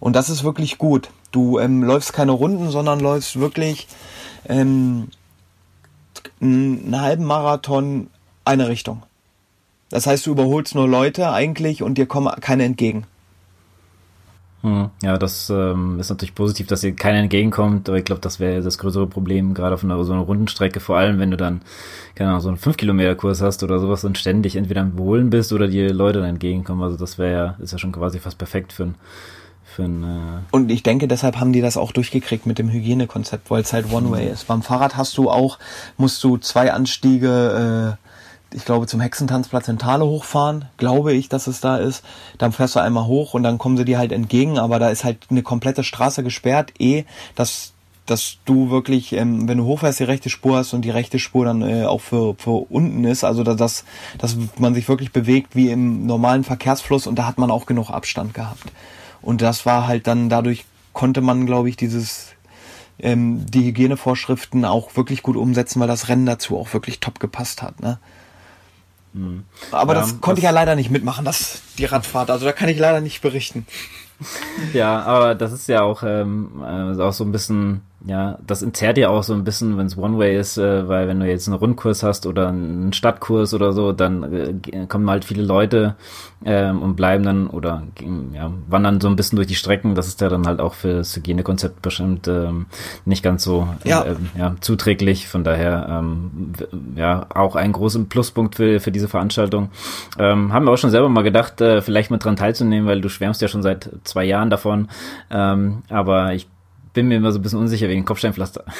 Und das ist wirklich gut. Du ähm, läufst keine Runden, sondern läufst wirklich ähm, einen halben Marathon eine Richtung. Das heißt, du überholst nur Leute eigentlich und dir kommen keine entgegen. Hm. Ja, das ähm, ist natürlich positiv, dass dir keiner entgegenkommt, aber ich glaube, das wäre das größere Problem, gerade auf einer, so einer Rundenstrecke, vor allem wenn du dann, keine Ahnung, so einen 5-Kilometer-Kurs hast oder sowas und ständig entweder am Überholen bist oder dir Leute dann entgegenkommen. Also das wäre ja, ist ja schon quasi fast perfekt für ein für ein, äh und ich denke, deshalb haben die das auch durchgekriegt mit dem Hygienekonzept, weil es halt One-Way ist. Beim Fahrrad hast du auch, musst du zwei Anstiege äh, ich glaube, zum Hexentanzplatz in Thale hochfahren, glaube ich, dass es da ist. Dann fährst du einmal hoch und dann kommen sie dir halt entgegen, aber da ist halt eine komplette Straße gesperrt, eh, dass dass du wirklich, ähm, wenn du hochfährst, die rechte Spur hast und die rechte Spur dann äh, auch für, für unten ist, also dass, dass man sich wirklich bewegt wie im normalen Verkehrsfluss und da hat man auch genug Abstand gehabt. Und das war halt dann, dadurch konnte man, glaube ich, dieses ähm, die Hygienevorschriften auch wirklich gut umsetzen, weil das Rennen dazu auch wirklich top gepasst hat. Ne? Mhm. Aber ja, das konnte das ich ja leider nicht mitmachen, das, die Radfahrt. Also da kann ich leider nicht berichten. Ja, aber das ist ja auch, ähm, äh, auch so ein bisschen ja, das entzerrt ja auch so ein bisschen, wenn es One-Way ist, äh, weil wenn du jetzt einen Rundkurs hast oder einen Stadtkurs oder so, dann äh, kommen halt viele Leute ähm, und bleiben dann oder ja, wandern so ein bisschen durch die Strecken. Das ist ja dann halt auch für das Hygienekonzept bestimmt ähm, nicht ganz so ja. Äh, ja, zuträglich. Von daher ähm, ja auch ein großer Pluspunkt für, für diese Veranstaltung. Ähm, haben wir auch schon selber mal gedacht, äh, vielleicht mit dran teilzunehmen, weil du schwärmst ja schon seit zwei Jahren davon. Ähm, aber ich bin mir immer so ein bisschen unsicher wegen Kopfsteinpflaster.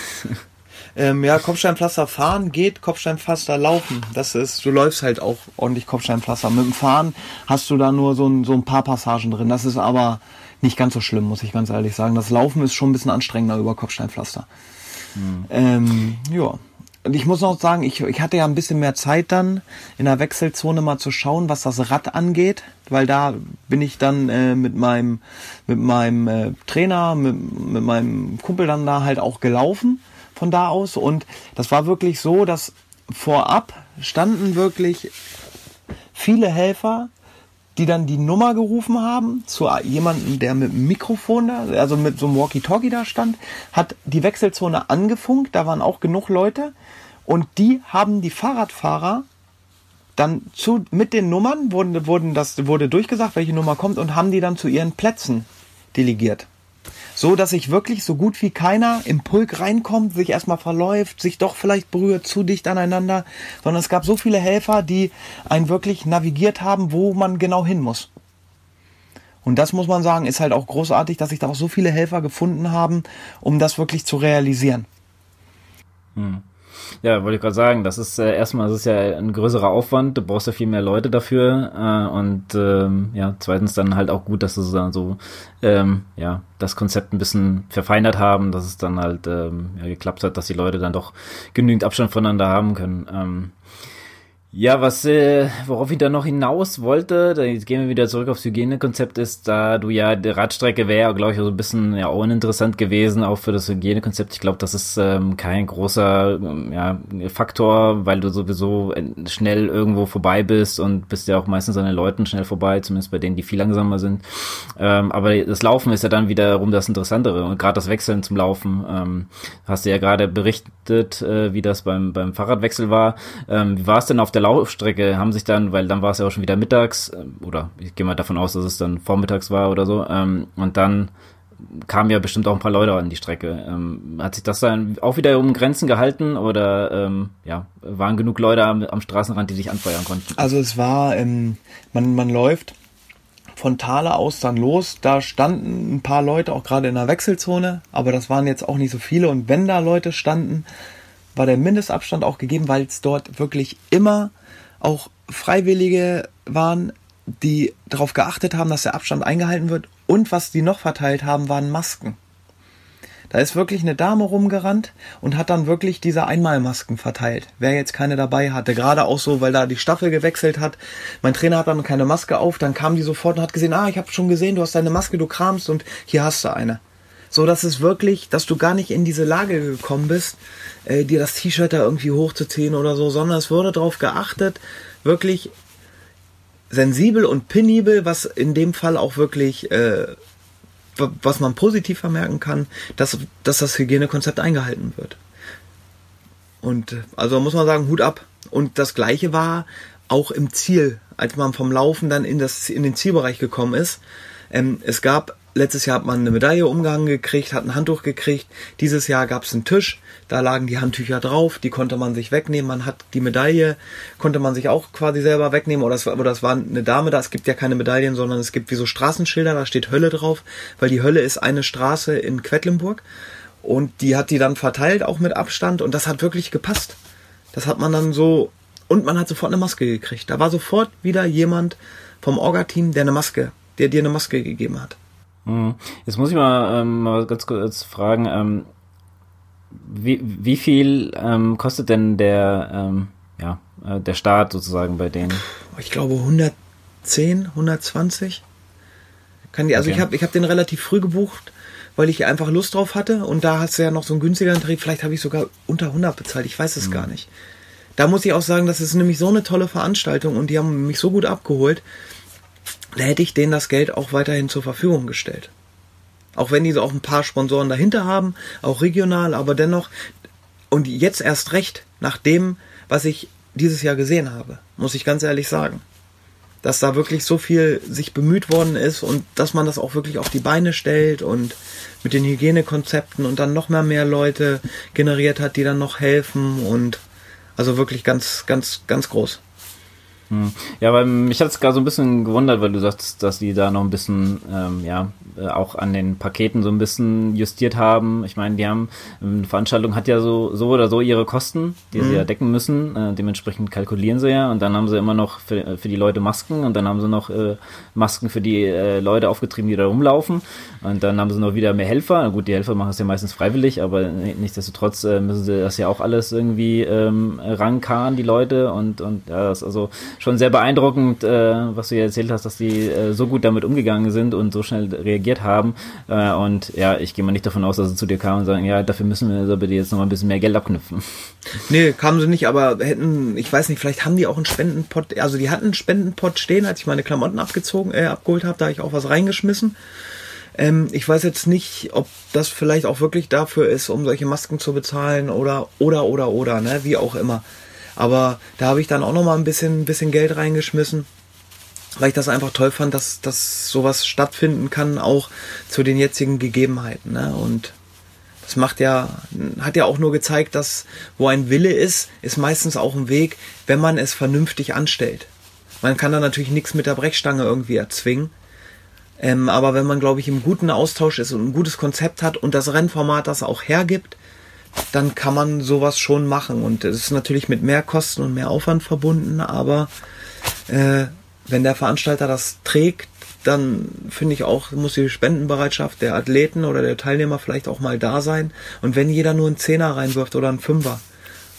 Ähm, ja, Kopfsteinpflaster fahren geht, Kopfsteinpflaster laufen. Das ist, du läufst halt auch ordentlich Kopfsteinpflaster. Mit dem Fahren hast du da nur so ein, so ein paar Passagen drin. Das ist aber nicht ganz so schlimm, muss ich ganz ehrlich sagen. Das Laufen ist schon ein bisschen anstrengender über Kopfsteinpflaster. Hm. Ähm, ja. Und ich muss noch sagen, ich, ich hatte ja ein bisschen mehr Zeit dann in der Wechselzone mal zu schauen, was das Rad angeht, weil da bin ich dann äh, mit meinem mit meinem äh, Trainer, mit, mit meinem Kumpel dann da halt auch gelaufen von da aus. Und das war wirklich so, dass vorab standen wirklich viele Helfer, die dann die Nummer gerufen haben zu jemandem, der mit dem Mikrofon da, also mit so einem Walkie-Talkie da stand, hat die Wechselzone angefunkt, da waren auch genug Leute und die haben die Fahrradfahrer dann zu, mit den Nummern wurden, wurden das, wurde durchgesagt, welche Nummer kommt und haben die dann zu ihren Plätzen delegiert. So, dass sich wirklich so gut wie keiner im Pulk reinkommt, sich erstmal verläuft, sich doch vielleicht berührt, zu dicht aneinander, sondern es gab so viele Helfer, die einen wirklich navigiert haben, wo man genau hin muss. Und das muss man sagen, ist halt auch großartig, dass sich da auch so viele Helfer gefunden haben, um das wirklich zu realisieren. Hm. Ja, wollte ich gerade sagen, das ist äh, erstmal, das ist ja ein größerer Aufwand, du brauchst ja viel mehr Leute dafür äh, und ähm, ja, zweitens dann halt auch gut, dass sie dann so ähm, ja, das Konzept ein bisschen verfeinert haben, dass es dann halt ähm, ja, geklappt hat, dass die Leute dann doch genügend Abstand voneinander haben können. Ähm, Ja, was, äh, worauf ich da noch hinaus wollte, da jetzt gehen wir wieder zurück aufs Hygienekonzept, ist, da du ja, die Radstrecke wäre, glaube ich, so ein bisschen ja uninteressant gewesen, auch für das Hygienekonzept. Ich glaube, das ist ähm, kein großer ähm, ja, Faktor, weil du sowieso schnell irgendwo vorbei bist und bist ja auch meistens an den Leuten schnell vorbei, zumindest bei denen, die viel langsamer sind. Ähm, aber das Laufen ist ja dann wiederum das Interessantere und gerade das Wechseln zum Laufen. Ähm, hast du ja gerade berichtet, äh, wie das beim, beim Fahrradwechsel war. Ähm, wie war es denn auf der Laufstrecke haben sich dann, weil dann war es ja auch schon wieder mittags, äh, oder ich gehe mal davon aus, dass es dann vormittags war oder so, ähm, und dann kamen ja bestimmt auch ein paar Leute an die Strecke. Ähm, hat sich das dann auch wieder um Grenzen gehalten oder ähm, ja, waren genug Leute am, am Straßenrand, die sich anfeuern konnten? Also es war, ähm, man, man läuft von Thale aus dann los. Da standen ein paar Leute auch gerade in der Wechselzone, aber das waren jetzt auch nicht so viele. Und wenn da Leute standen, war der Mindestabstand auch gegeben, weil es dort wirklich immer auch Freiwillige waren, die darauf geachtet haben, dass der Abstand eingehalten wird. Und was die noch verteilt haben, waren Masken. Da ist wirklich eine Dame rumgerannt und hat dann wirklich diese Einmalmasken verteilt. Wer jetzt keine dabei hatte, gerade auch so, weil da die Staffel gewechselt hat. Mein Trainer hat dann keine Maske auf, dann kam die sofort und hat gesehen, ah, ich habe schon gesehen, du hast deine Maske, du kramst und hier hast du eine. So, dass es wirklich, dass du gar nicht in diese Lage gekommen bist, äh, dir das T-Shirt da irgendwie hochzuziehen oder so, sondern es wurde darauf geachtet, wirklich sensibel und penibel, was in dem Fall auch wirklich, äh, was man positiv vermerken kann, dass, dass das Hygienekonzept eingehalten wird. Und äh, also muss man sagen, Hut ab. Und das gleiche war auch im Ziel, als man vom Laufen dann in, das, in den Zielbereich gekommen ist. Ähm, es gab Letztes Jahr hat man eine Medaille umgehangen gekriegt, hat ein Handtuch gekriegt. Dieses Jahr gab es einen Tisch, da lagen die Handtücher drauf, die konnte man sich wegnehmen. Man hat die Medaille, konnte man sich auch quasi selber wegnehmen. Oder das, oder das war eine Dame da. Es gibt ja keine Medaillen, sondern es gibt wie so Straßenschilder, da steht Hölle drauf, weil die Hölle ist eine Straße in Quedlinburg. Und die hat die dann verteilt, auch mit Abstand. Und das hat wirklich gepasst. Das hat man dann so. Und man hat sofort eine Maske gekriegt. Da war sofort wieder jemand vom Orga-Team, der eine Maske, der dir eine Maske gegeben hat. Mhm. Jetzt muss ich mal, ähm, mal ganz kurz fragen, ähm, wie, wie viel ähm, kostet denn der, ähm, ja, äh, der Start sozusagen bei denen? Ich glaube 110, 120. Kann die, also okay. ich habe ich hab den relativ früh gebucht, weil ich einfach Lust drauf hatte und da hast du ja noch so einen günstigeren Tarif, vielleicht habe ich sogar unter 100 bezahlt, ich weiß es mhm. gar nicht. Da muss ich auch sagen, das ist nämlich so eine tolle Veranstaltung und die haben mich so gut abgeholt da hätte ich denen das Geld auch weiterhin zur Verfügung gestellt. Auch wenn die auch ein paar Sponsoren dahinter haben, auch regional, aber dennoch, und jetzt erst recht, nach dem, was ich dieses Jahr gesehen habe, muss ich ganz ehrlich sagen. Dass da wirklich so viel sich bemüht worden ist und dass man das auch wirklich auf die Beine stellt und mit den Hygienekonzepten und dann noch mehr mehr Leute generiert hat, die dann noch helfen und also wirklich ganz, ganz, ganz groß. Hm. Ja, weil mich hat es gerade so ein bisschen gewundert, weil du sagst, dass die da noch ein bisschen, ähm, ja, äh, auch an den Paketen so ein bisschen justiert haben. Ich meine, die haben, eine Veranstaltung hat ja so, so oder so ihre Kosten, die mhm. sie ja decken müssen. Äh, dementsprechend kalkulieren sie ja und dann haben sie immer noch für, für die Leute Masken und dann haben sie noch äh, Masken für die äh, Leute aufgetrieben, die da rumlaufen. Und dann haben sie noch wieder mehr Helfer. Na gut, die Helfer machen es ja meistens freiwillig, aber nichtsdestotrotz äh, müssen sie das ja auch alles irgendwie ähm, rankarren, die Leute. Und, und ja, das ist also schon sehr beeindruckend, äh, was du ja erzählt hast, dass die äh, so gut damit umgegangen sind und so schnell reagiert haben. Äh, und ja, ich gehe mal nicht davon aus, dass sie zu dir kamen und sagen, ja, dafür müssen wir so bitte jetzt noch mal ein bisschen mehr Geld abknüpfen. Nee, kamen sie nicht, aber hätten, ich weiß nicht, vielleicht haben die auch einen Spendenpot, also die hatten einen Spendenpot stehen, als ich meine Klamotten abgezogen, äh, abgeholt habe, da habe ich auch was reingeschmissen. Ähm, ich weiß jetzt nicht, ob das vielleicht auch wirklich dafür ist, um solche Masken zu bezahlen oder oder oder oder, ne, wie auch immer. Aber da habe ich dann auch noch mal ein bisschen, ein bisschen Geld reingeschmissen, weil ich das einfach toll fand, dass, dass sowas stattfinden kann, auch zu den jetzigen Gegebenheiten. Ne? Und das macht ja, hat ja auch nur gezeigt, dass wo ein Wille ist, ist meistens auch ein Weg, wenn man es vernünftig anstellt. Man kann da natürlich nichts mit der Brechstange irgendwie erzwingen. Ähm, aber wenn man, glaube ich, im guten Austausch ist und ein gutes Konzept hat und das Rennformat das auch hergibt, dann kann man sowas schon machen. Und es ist natürlich mit mehr Kosten und mehr Aufwand verbunden, aber äh, wenn der Veranstalter das trägt, dann finde ich auch, muss die Spendenbereitschaft der Athleten oder der Teilnehmer vielleicht auch mal da sein. Und wenn jeder nur einen Zehner reinwirft oder einen Fünfer,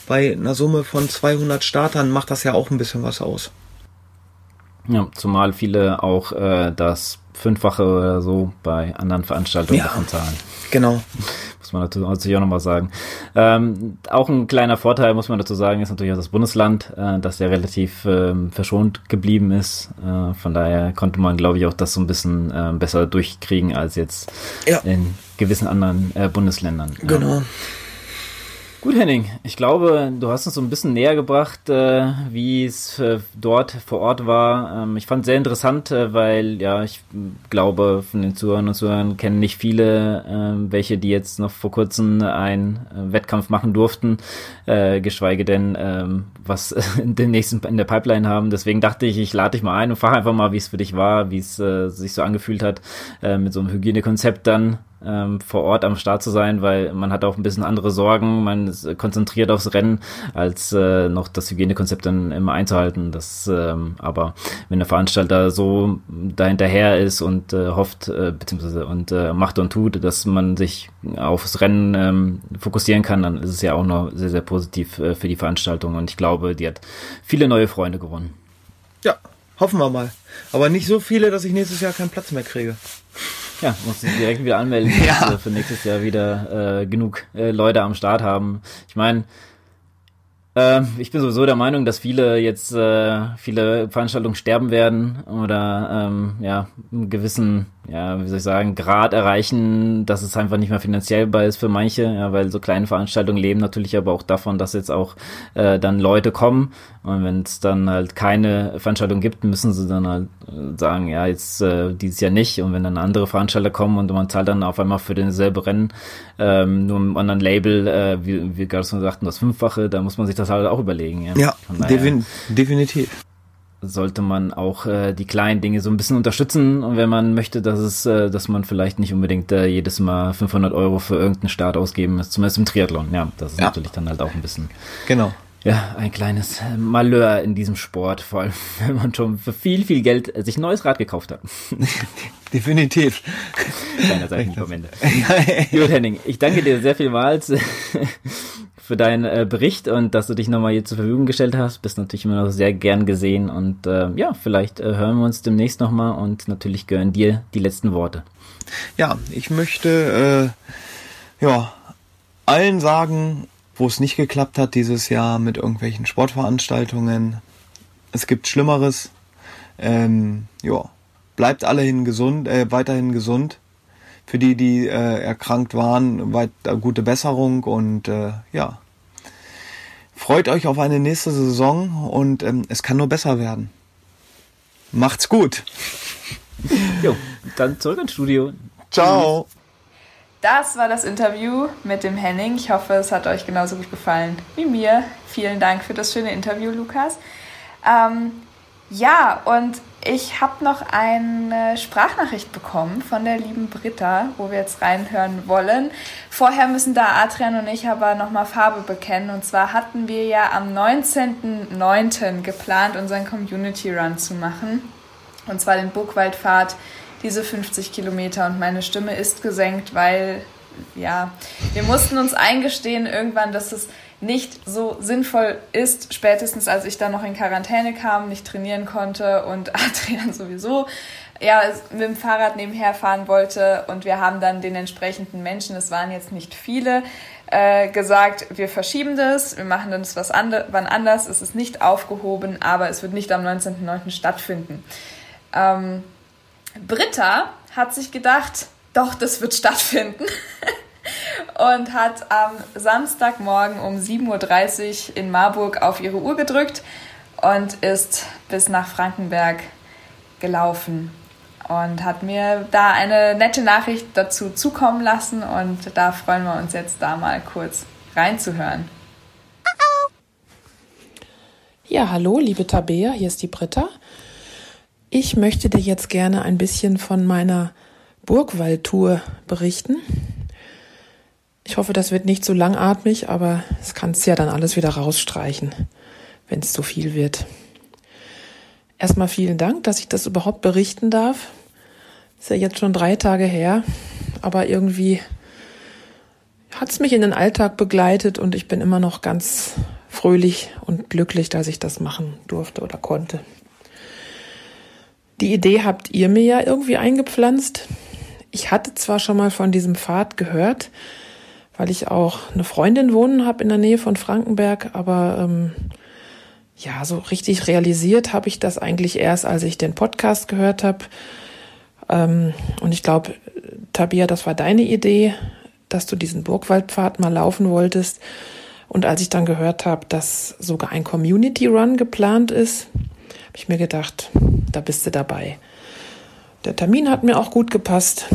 bei einer Summe von 200 Startern macht das ja auch ein bisschen was aus. Ja, zumal viele auch äh, das Fünffache oder so bei anderen Veranstaltungen ja, davon zahlen. Genau. Muss man natürlich auch nochmal sagen. Ähm, auch ein kleiner Vorteil, muss man dazu sagen, ist natürlich auch das Bundesland, äh, dass der relativ ähm, verschont geblieben ist. Äh, von daher konnte man, glaube ich, auch das so ein bisschen äh, besser durchkriegen als jetzt ja. in gewissen anderen äh, Bundesländern. Genau. Gut, Henning, ich glaube, du hast uns so ein bisschen näher gebracht, äh, wie es äh, dort vor Ort war. Ähm, ich fand es sehr interessant, äh, weil ja, ich glaube, von den Zuhörern und Zuhörern kennen nicht viele, äh, welche, die jetzt noch vor kurzem einen äh, Wettkampf machen durften, äh, geschweige denn, ähm, was in den nächsten in der Pipeline haben. Deswegen dachte ich, ich lade dich mal ein und frage einfach mal, wie es für dich war, wie es sich so angefühlt hat, mit so einem Hygienekonzept dann ähm, vor Ort am Start zu sein, weil man hat auch ein bisschen andere Sorgen, man ist konzentriert aufs Rennen, als äh, noch das Hygienekonzept dann immer einzuhalten. Das, ähm, aber wenn der Veranstalter so dahinterher ist und äh, hofft, äh, beziehungsweise und äh, macht und tut, dass man sich aufs Rennen ähm, fokussieren kann, dann ist es ja auch noch sehr, sehr positiv äh, für die Veranstaltung und ich glaube, die hat viele neue Freunde gewonnen. Ja, hoffen wir mal. Aber nicht so viele, dass ich nächstes Jahr keinen Platz mehr kriege. Ja, muss sich direkt wieder anmelden, ja. dass für nächstes Jahr wieder äh, genug äh, Leute am Start haben. Ich meine, äh, ich bin sowieso der Meinung, dass viele jetzt äh, viele Veranstaltungen sterben werden oder ähm, ja einen gewissen ja, wie soll ich sagen, Grad erreichen, dass es einfach nicht mehr finanziell bei ist für manche, ja, weil so kleine Veranstaltungen leben natürlich aber auch davon, dass jetzt auch äh, dann Leute kommen. Und wenn es dann halt keine Veranstaltung gibt, müssen sie dann halt äh, sagen, ja, jetzt äh, dieses Jahr nicht. Und wenn dann andere Veranstalter kommen und man zahlt dann auf einmal für denselbe Rennen ähm, nur einem anderen Label, äh, wie, wie gerade schon sagten, das Fünffache, da muss man sich das halt auch überlegen. Ja, ja defin definitiv sollte man auch äh, die kleinen Dinge so ein bisschen unterstützen und wenn man möchte, dass es, äh, dass man vielleicht nicht unbedingt äh, jedes Mal 500 Euro für irgendeinen Start ausgeben muss, zumindest im Triathlon. Ja, das ist ja. natürlich dann halt auch ein bisschen. Genau. Ja, ein kleines Malheur in diesem Sport, vor allem wenn man schon für viel, viel Geld sich ein neues Rad gekauft hat. Definitiv. Kleiner Seiten vom Ende. Gut, Henning, ich danke dir sehr vielmals für deinen äh, Bericht und dass du dich nochmal hier zur Verfügung gestellt hast. Bist natürlich immer noch sehr gern gesehen und äh, ja, vielleicht äh, hören wir uns demnächst nochmal und natürlich gehören dir die letzten Worte. Ja, ich möchte äh, ja allen sagen, wo es nicht geklappt hat dieses Jahr mit irgendwelchen Sportveranstaltungen. Es gibt Schlimmeres. Ähm, ja, bleibt allehin gesund, äh, weiterhin gesund für die, die äh, erkrankt waren, weit äh, gute Besserung und äh, ja. Freut euch auf eine nächste Saison und ähm, es kann nur besser werden. Macht's gut. Jo, dann zurück ins Studio. Ciao. Das war das Interview mit dem Henning. Ich hoffe, es hat euch genauso gut gefallen wie mir. Vielen Dank für das schöne Interview, Lukas. Ähm, ja, und ich habe noch eine Sprachnachricht bekommen von der lieben Britta, wo wir jetzt reinhören wollen. Vorher müssen da Adrian und ich aber nochmal Farbe bekennen. Und zwar hatten wir ja am 19.09. geplant, unseren Community Run zu machen. Und zwar den Burgwaldfahrt, diese 50 Kilometer. Und meine Stimme ist gesenkt, weil, ja, wir mussten uns eingestehen irgendwann, dass es nicht so sinnvoll ist, spätestens als ich dann noch in Quarantäne kam, nicht trainieren konnte und Adrian sowieso ja, mit dem Fahrrad nebenher fahren wollte und wir haben dann den entsprechenden Menschen, es waren jetzt nicht viele, äh, gesagt, wir verschieben das, wir machen das was ande wann anders, es ist nicht aufgehoben, aber es wird nicht am 19.09. stattfinden. Ähm, Britta hat sich gedacht, doch, das wird stattfinden. und hat am Samstagmorgen um 7.30 Uhr in Marburg auf ihre Uhr gedrückt und ist bis nach Frankenberg gelaufen und hat mir da eine nette Nachricht dazu zukommen lassen und da freuen wir uns jetzt da mal kurz reinzuhören. Ja, hallo, liebe Tabea, hier ist die Britta. Ich möchte dir jetzt gerne ein bisschen von meiner Burgwaldtour berichten. Ich hoffe, das wird nicht so langatmig, aber es kannst ja dann alles wieder rausstreichen, wenn es zu viel wird. Erstmal vielen Dank, dass ich das überhaupt berichten darf. Ist ja jetzt schon drei Tage her, aber irgendwie hat es mich in den Alltag begleitet und ich bin immer noch ganz fröhlich und glücklich, dass ich das machen durfte oder konnte. Die Idee habt ihr mir ja irgendwie eingepflanzt. Ich hatte zwar schon mal von diesem Pfad gehört, weil ich auch eine Freundin wohnen habe in der Nähe von Frankenberg, aber ähm, ja, so richtig realisiert habe ich das eigentlich erst, als ich den Podcast gehört habe. Ähm, und ich glaube, Tabia, das war deine Idee, dass du diesen Burgwaldpfad mal laufen wolltest. Und als ich dann gehört habe, dass sogar ein Community Run geplant ist, habe ich mir gedacht, da bist du dabei. Der Termin hat mir auch gut gepasst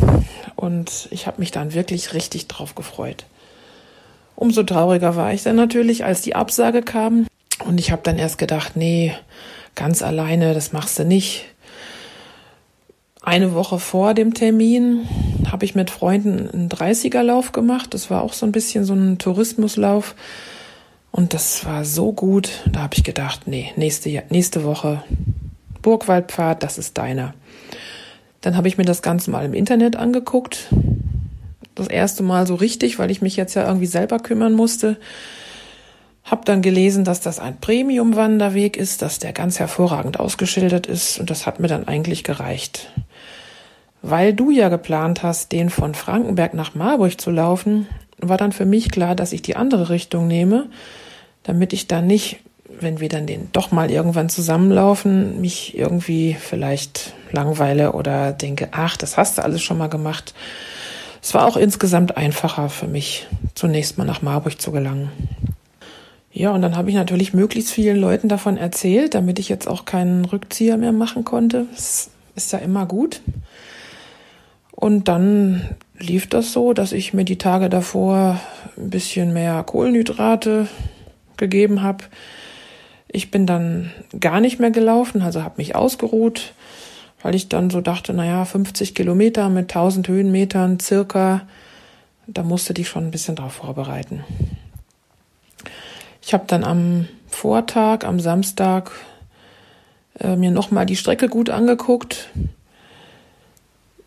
und ich habe mich dann wirklich richtig drauf gefreut. Umso trauriger war ich dann natürlich, als die Absage kam und ich habe dann erst gedacht, nee, ganz alleine, das machst du nicht. Eine Woche vor dem Termin habe ich mit Freunden einen 30er-Lauf gemacht. Das war auch so ein bisschen so ein Tourismuslauf. Und das war so gut. Da habe ich gedacht, nee, nächste, nächste Woche Burgwaldpfad, das ist deiner. Dann habe ich mir das Ganze mal im Internet angeguckt. Das erste Mal so richtig, weil ich mich jetzt ja irgendwie selber kümmern musste. Hab dann gelesen, dass das ein Premium-Wanderweg ist, dass der ganz hervorragend ausgeschildert ist und das hat mir dann eigentlich gereicht. Weil du ja geplant hast, den von Frankenberg nach Marburg zu laufen, war dann für mich klar, dass ich die andere Richtung nehme, damit ich dann nicht, wenn wir dann den doch mal irgendwann zusammenlaufen, mich irgendwie vielleicht langweile oder denke, ach, das hast du alles schon mal gemacht. Es war auch insgesamt einfacher für mich, zunächst mal nach Marburg zu gelangen. Ja, und dann habe ich natürlich möglichst vielen Leuten davon erzählt, damit ich jetzt auch keinen Rückzieher mehr machen konnte. Das ist ja immer gut. Und dann lief das so, dass ich mir die Tage davor ein bisschen mehr Kohlenhydrate gegeben habe. Ich bin dann gar nicht mehr gelaufen, also habe mich ausgeruht, weil ich dann so dachte, naja, 50 Kilometer mit 1000 Höhenmetern circa, da musste dich schon ein bisschen drauf vorbereiten. Ich habe dann am Vortag, am Samstag, äh, mir nochmal die Strecke gut angeguckt,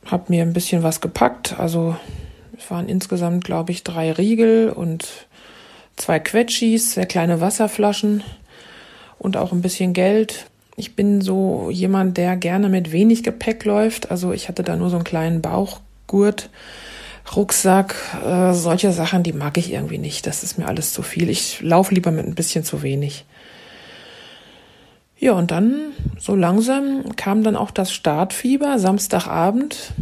habe mir ein bisschen was gepackt. Also es waren insgesamt, glaube ich, drei Riegel und zwei Quetschis, sehr kleine Wasserflaschen und auch ein bisschen Geld. Ich bin so jemand, der gerne mit wenig Gepäck läuft. Also ich hatte da nur so einen kleinen Bauchgurt Rucksack, äh, solche Sachen, die mag ich irgendwie nicht. Das ist mir alles zu viel. Ich laufe lieber mit ein bisschen zu wenig. Ja, und dann so langsam kam dann auch das Startfieber, Samstagabend.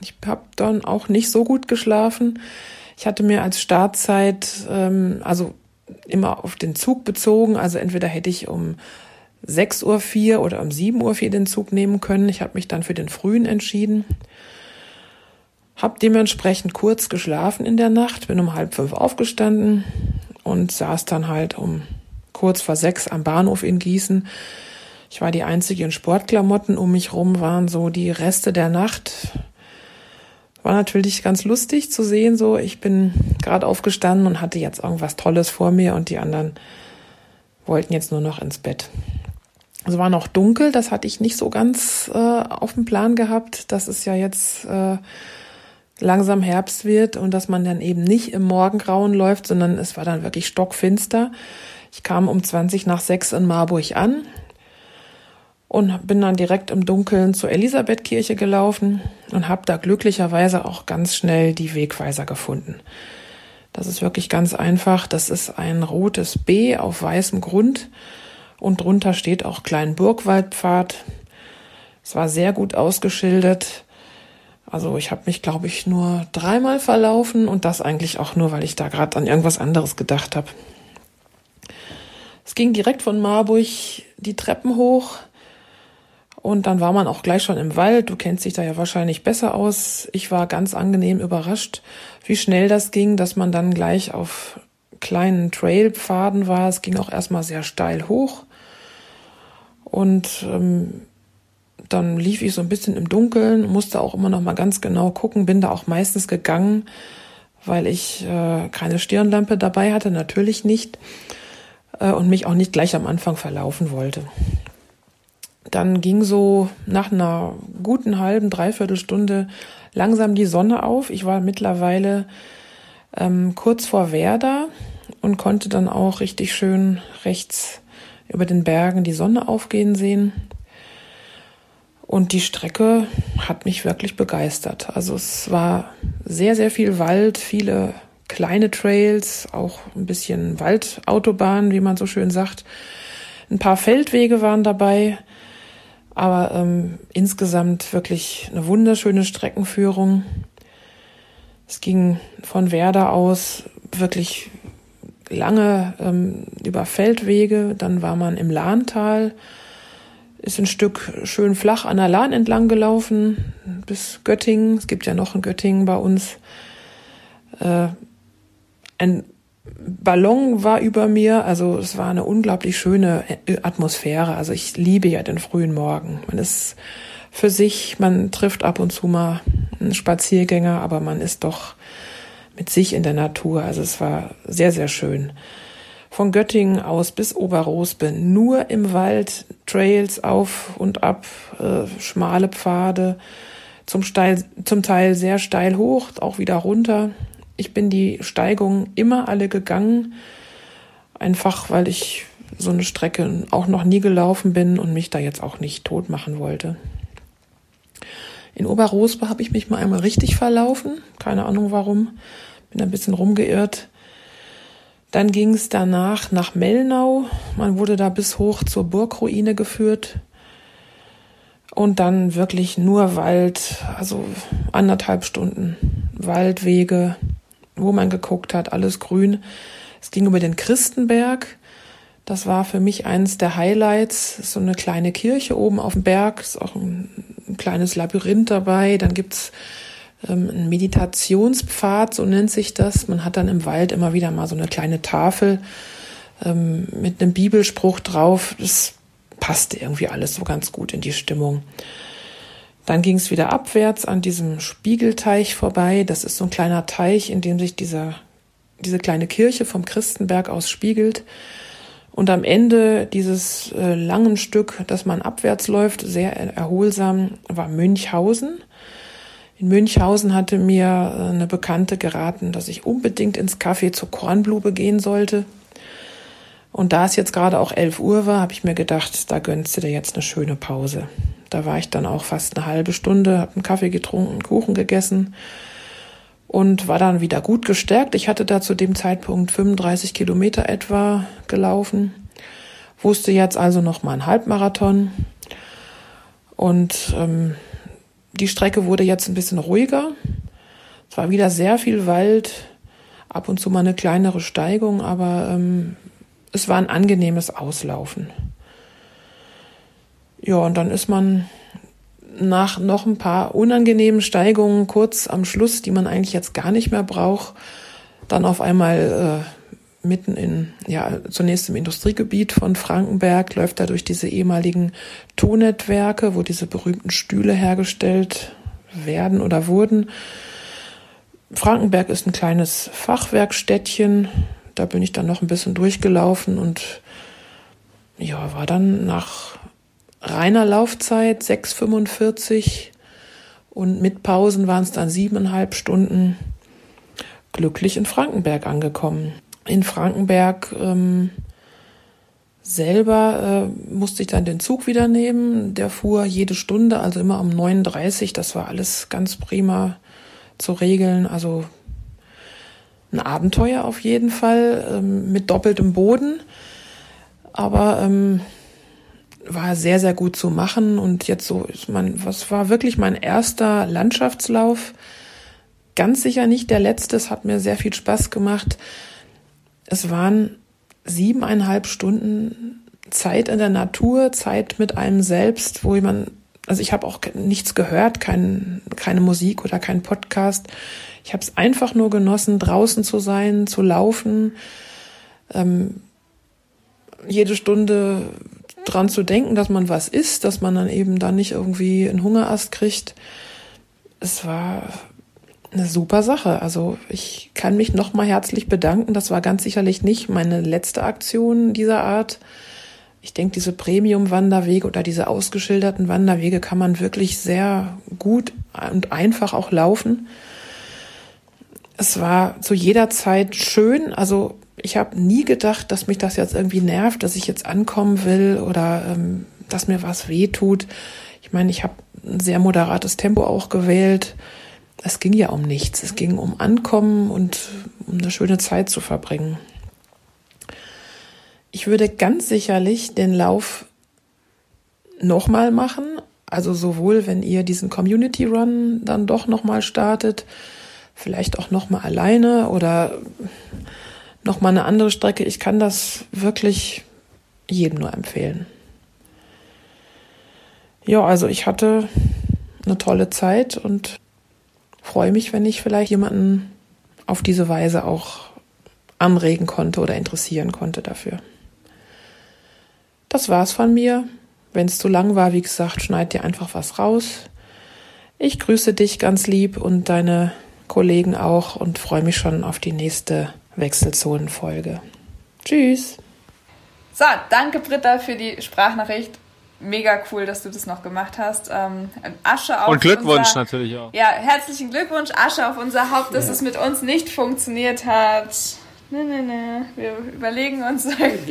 Ich habe dann auch nicht so gut geschlafen. Ich hatte mir als Startzeit, ähm, also immer auf den Zug bezogen, also entweder hätte ich um 6.04 Uhr oder um 7.04 Uhr den Zug nehmen können. Ich habe mich dann für den frühen entschieden. Hab dementsprechend kurz geschlafen in der Nacht, bin um halb fünf aufgestanden und saß dann halt um kurz vor sechs am Bahnhof in Gießen. Ich war die einzige in Sportklamotten, um mich rum waren so die Reste der Nacht. War natürlich ganz lustig zu sehen, so ich bin gerade aufgestanden und hatte jetzt irgendwas Tolles vor mir und die anderen wollten jetzt nur noch ins Bett. Es war noch dunkel, das hatte ich nicht so ganz äh, auf dem Plan gehabt. Das ist ja jetzt äh, langsam Herbst wird und dass man dann eben nicht im Morgengrauen läuft, sondern es war dann wirklich stockfinster. Ich kam um 20 nach 6 in Marburg an und bin dann direkt im Dunkeln zur Elisabethkirche gelaufen und habe da glücklicherweise auch ganz schnell die Wegweiser gefunden. Das ist wirklich ganz einfach. Das ist ein rotes B auf weißem Grund und drunter steht auch Klein Burgwaldpfad. Es war sehr gut ausgeschildert. Also ich habe mich, glaube ich, nur dreimal verlaufen und das eigentlich auch nur, weil ich da gerade an irgendwas anderes gedacht habe. Es ging direkt von Marburg die Treppen hoch und dann war man auch gleich schon im Wald. Du kennst dich da ja wahrscheinlich besser aus. Ich war ganz angenehm überrascht, wie schnell das ging, dass man dann gleich auf kleinen Trailpfaden war. Es ging auch erstmal sehr steil hoch. Und ähm, dann lief ich so ein bisschen im Dunkeln, musste auch immer noch mal ganz genau gucken, bin da auch meistens gegangen, weil ich äh, keine Stirnlampe dabei hatte, natürlich nicht, äh, und mich auch nicht gleich am Anfang verlaufen wollte. Dann ging so nach einer guten halben, dreiviertel Stunde langsam die Sonne auf. Ich war mittlerweile ähm, kurz vor Werder und konnte dann auch richtig schön rechts über den Bergen die Sonne aufgehen sehen. Und die Strecke hat mich wirklich begeistert. Also es war sehr, sehr viel Wald, viele kleine Trails, auch ein bisschen Waldautobahn, wie man so schön sagt. Ein paar Feldwege waren dabei, aber ähm, insgesamt wirklich eine wunderschöne Streckenführung. Es ging von Werder aus wirklich lange ähm, über Feldwege, dann war man im Lahntal, ist ein Stück schön flach an der Lahn entlang gelaufen bis Göttingen. Es gibt ja noch ein Göttingen bei uns. Äh, ein Ballon war über mir, also es war eine unglaublich schöne Atmosphäre. Also ich liebe ja den frühen Morgen. Man ist für sich, man trifft ab und zu mal einen Spaziergänger, aber man ist doch mit sich in der Natur. Also es war sehr, sehr schön. Von Göttingen aus bis Oberrosbe nur im Wald, Trails auf und ab, äh, schmale Pfade, zum, steil, zum Teil sehr steil hoch, auch wieder runter. Ich bin die Steigungen immer alle gegangen, einfach weil ich so eine Strecke auch noch nie gelaufen bin und mich da jetzt auch nicht tot machen wollte. In Oberrosbe habe ich mich mal einmal richtig verlaufen, keine Ahnung warum, bin ein bisschen rumgeirrt. Dann ging es danach nach Mellnau, man wurde da bis hoch zur Burgruine geführt und dann wirklich nur Wald, also anderthalb Stunden Waldwege, wo man geguckt hat, alles grün. Es ging über den Christenberg. Das war für mich eines der Highlights. So eine kleine Kirche oben auf dem Berg, ist auch ein, ein kleines Labyrinth dabei. Dann gibt's ähm, ein Meditationspfad, so nennt sich das. Man hat dann im Wald immer wieder mal so eine kleine Tafel ähm, mit einem Bibelspruch drauf. Das passte irgendwie alles so ganz gut in die Stimmung. Dann ging es wieder abwärts an diesem Spiegelteich vorbei. Das ist so ein kleiner Teich, in dem sich dieser, diese kleine Kirche vom Christenberg aus spiegelt. Und am Ende dieses äh, langen Stück, das man abwärts läuft, sehr erholsam, war Münchhausen. In Münchhausen hatte mir äh, eine Bekannte geraten, dass ich unbedingt ins Café zur Kornblume gehen sollte. Und da es jetzt gerade auch 11 Uhr war, habe ich mir gedacht, da gönnst du dir jetzt eine schöne Pause. Da war ich dann auch fast eine halbe Stunde, habe einen Kaffee getrunken, einen Kuchen gegessen und war dann wieder gut gestärkt. Ich hatte da zu dem Zeitpunkt 35 Kilometer etwa gelaufen, wusste jetzt also noch mal einen Halbmarathon und ähm, die Strecke wurde jetzt ein bisschen ruhiger. Es war wieder sehr viel Wald, ab und zu mal eine kleinere Steigung, aber ähm, es war ein angenehmes Auslaufen. Ja, und dann ist man nach noch ein paar unangenehmen Steigungen kurz am Schluss, die man eigentlich jetzt gar nicht mehr braucht, dann auf einmal äh, mitten in, ja, zunächst im Industriegebiet von Frankenberg, läuft er durch diese ehemaligen Tonnetzwerke, wo diese berühmten Stühle hergestellt werden oder wurden. Frankenberg ist ein kleines Fachwerkstädtchen. Da bin ich dann noch ein bisschen durchgelaufen und ja, war dann nach reiner Laufzeit 6,45 und mit Pausen waren es dann siebeneinhalb Stunden glücklich in Frankenberg angekommen. In Frankenberg ähm, selber äh, musste ich dann den Zug wieder nehmen. Der fuhr jede Stunde, also immer um 39. Das war alles ganz prima zu regeln. Also ein Abenteuer auf jeden Fall ähm, mit doppeltem Boden. Aber ähm, war sehr, sehr gut zu machen. Und jetzt so ist man, was war wirklich mein erster Landschaftslauf? Ganz sicher nicht der letzte. Es hat mir sehr viel Spaß gemacht. Es waren siebeneinhalb Stunden Zeit in der Natur, Zeit mit einem selbst, wo man, also ich habe auch nichts gehört, kein, keine Musik oder kein Podcast. Ich habe es einfach nur genossen, draußen zu sein, zu laufen. Ähm, jede Stunde dran zu denken, dass man was isst, dass man dann eben dann nicht irgendwie einen Hungerast kriegt. Es war eine super Sache. Also ich kann mich nochmal herzlich bedanken. Das war ganz sicherlich nicht meine letzte Aktion dieser Art. Ich denke, diese Premium-Wanderwege oder diese ausgeschilderten Wanderwege kann man wirklich sehr gut und einfach auch laufen. Es war zu jeder Zeit schön. Also ich habe nie gedacht, dass mich das jetzt irgendwie nervt, dass ich jetzt ankommen will oder ähm, dass mir was weh tut. Ich meine, ich habe ein sehr moderates Tempo auch gewählt. Es ging ja um nichts. Es ging um Ankommen und um eine schöne Zeit zu verbringen. Ich würde ganz sicherlich den Lauf nochmal machen. Also sowohl, wenn ihr diesen Community Run dann doch nochmal startet, vielleicht auch nochmal alleine oder nochmal eine andere Strecke. Ich kann das wirklich jedem nur empfehlen. Ja, also ich hatte eine tolle Zeit und freue mich, wenn ich vielleicht jemanden auf diese Weise auch anregen konnte oder interessieren konnte dafür. Das war's von mir. Wenn es zu lang war, wie gesagt, schneid dir einfach was raus. Ich grüße dich ganz lieb und deine Kollegen auch und freue mich schon auf die nächste Wechselzonenfolge. Tschüss. So, danke Britta für die Sprachnachricht. Mega cool, dass du das noch gemacht hast. Ähm, Asche auf Und Glückwunsch unser, natürlich auch. Ja, herzlichen Glückwunsch, Asche auf unser Haupt, dass ja. es mit uns nicht funktioniert hat. Nee, nee, nee. Wir überlegen uns.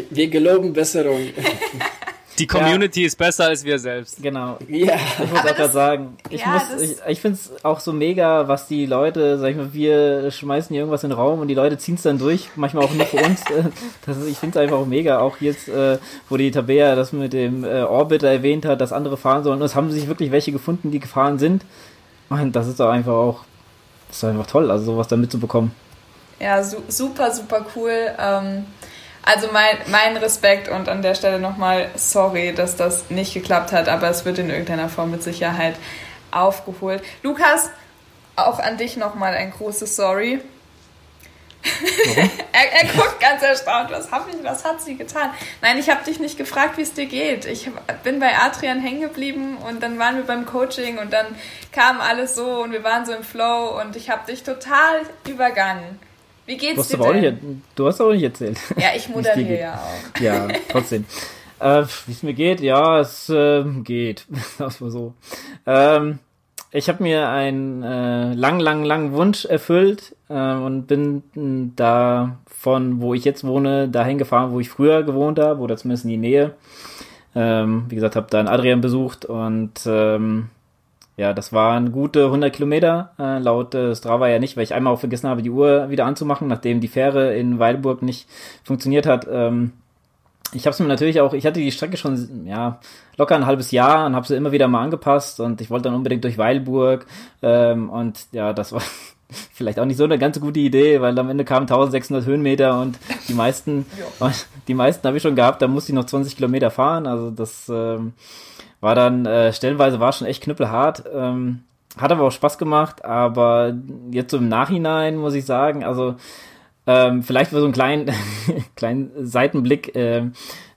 Wir geloben Besserung. Die Community ja. ist besser als wir selbst. Genau. Ja. Ich muss auch gerade sagen, ich, ja, ich, ich finde es auch so mega, was die Leute, sag ich mal, wir schmeißen hier irgendwas in den Raum und die Leute ziehen es dann durch, manchmal auch nur für uns. Das ist, ich finde es einfach auch mega. Auch jetzt, äh, wo die Tabea das mit dem äh, Orbiter erwähnt hat, dass andere fahren sollen. Und es haben sich wirklich welche gefunden, die gefahren sind. Und das ist doch einfach auch, das ist einfach toll, also sowas da mitzubekommen. Ja, su super, super cool. Ähm also mein, mein Respekt und an der Stelle nochmal sorry, dass das nicht geklappt hat, aber es wird in irgendeiner Form mit Sicherheit aufgeholt. Lukas, auch an dich nochmal ein großes Sorry. er, er, guckt ganz erstaunt, was, hab ich, was hat sie getan? Nein, ich habe dich nicht gefragt, wie es dir geht. Ich bin bei Adrian hängen geblieben und dann waren wir beim Coaching und dann kam alles so und wir waren so im Flow und ich habe dich total übergangen. Wie geht's dir denn? Nicht, du hast aber nicht erzählt. Ja, ich moderiere ja auch. Ja, trotzdem. äh, Wie es mir geht? Ja, es äh, geht. Sag's mal so. Ähm, ich habe mir einen äh, lang, lang, lang Wunsch erfüllt äh, und bin da von, wo ich jetzt wohne, dahin gefahren, wo ich früher gewohnt habe, oder zumindest in die Nähe. Ähm, wie gesagt, habe da einen Adrian besucht und ähm, ja, das waren gute 100 Kilometer, äh, laut äh, Strava ja nicht, weil ich einmal auch vergessen habe, die Uhr wieder anzumachen, nachdem die Fähre in Weilburg nicht funktioniert hat. Ähm, ich habe es mir natürlich auch, ich hatte die Strecke schon ja locker ein halbes Jahr und habe sie immer wieder mal angepasst und ich wollte dann unbedingt durch Weilburg ähm, und ja, das war vielleicht auch nicht so eine ganz gute Idee, weil am Ende kamen 1600 Höhenmeter und die meisten, die meisten habe ich schon gehabt, da musste ich noch 20 Kilometer fahren, also das ähm, war dann, äh, stellenweise war schon echt knüppelhart. Ähm, hat aber auch Spaß gemacht, aber jetzt so im Nachhinein muss ich sagen, also ähm, vielleicht für so einen kleinen, kleinen Seitenblick. Äh,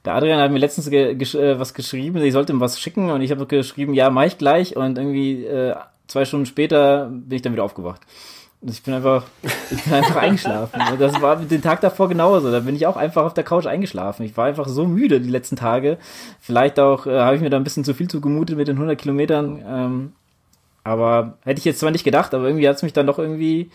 der Adrian hat mir letztens ge gesch äh, was geschrieben, ich sollte ihm was schicken und ich habe geschrieben, ja, mach ich gleich und irgendwie äh, zwei Stunden später bin ich dann wieder aufgewacht. Ich bin einfach, ich bin einfach eingeschlafen. Das war den Tag davor genauso. Da bin ich auch einfach auf der Couch eingeschlafen. Ich war einfach so müde die letzten Tage. Vielleicht auch äh, habe ich mir da ein bisschen zu viel zugemutet mit den 100 Kilometern. Ähm, aber hätte ich jetzt zwar nicht gedacht, aber irgendwie hat es mich dann doch irgendwie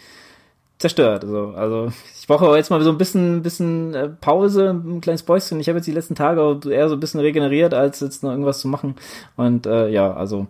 zerstört. Also, also ich brauche jetzt mal so ein bisschen, bisschen äh, Pause, ein kleines Päuschen. Ich habe jetzt die letzten Tage eher so ein bisschen regeneriert, als jetzt noch irgendwas zu machen. Und äh, ja, also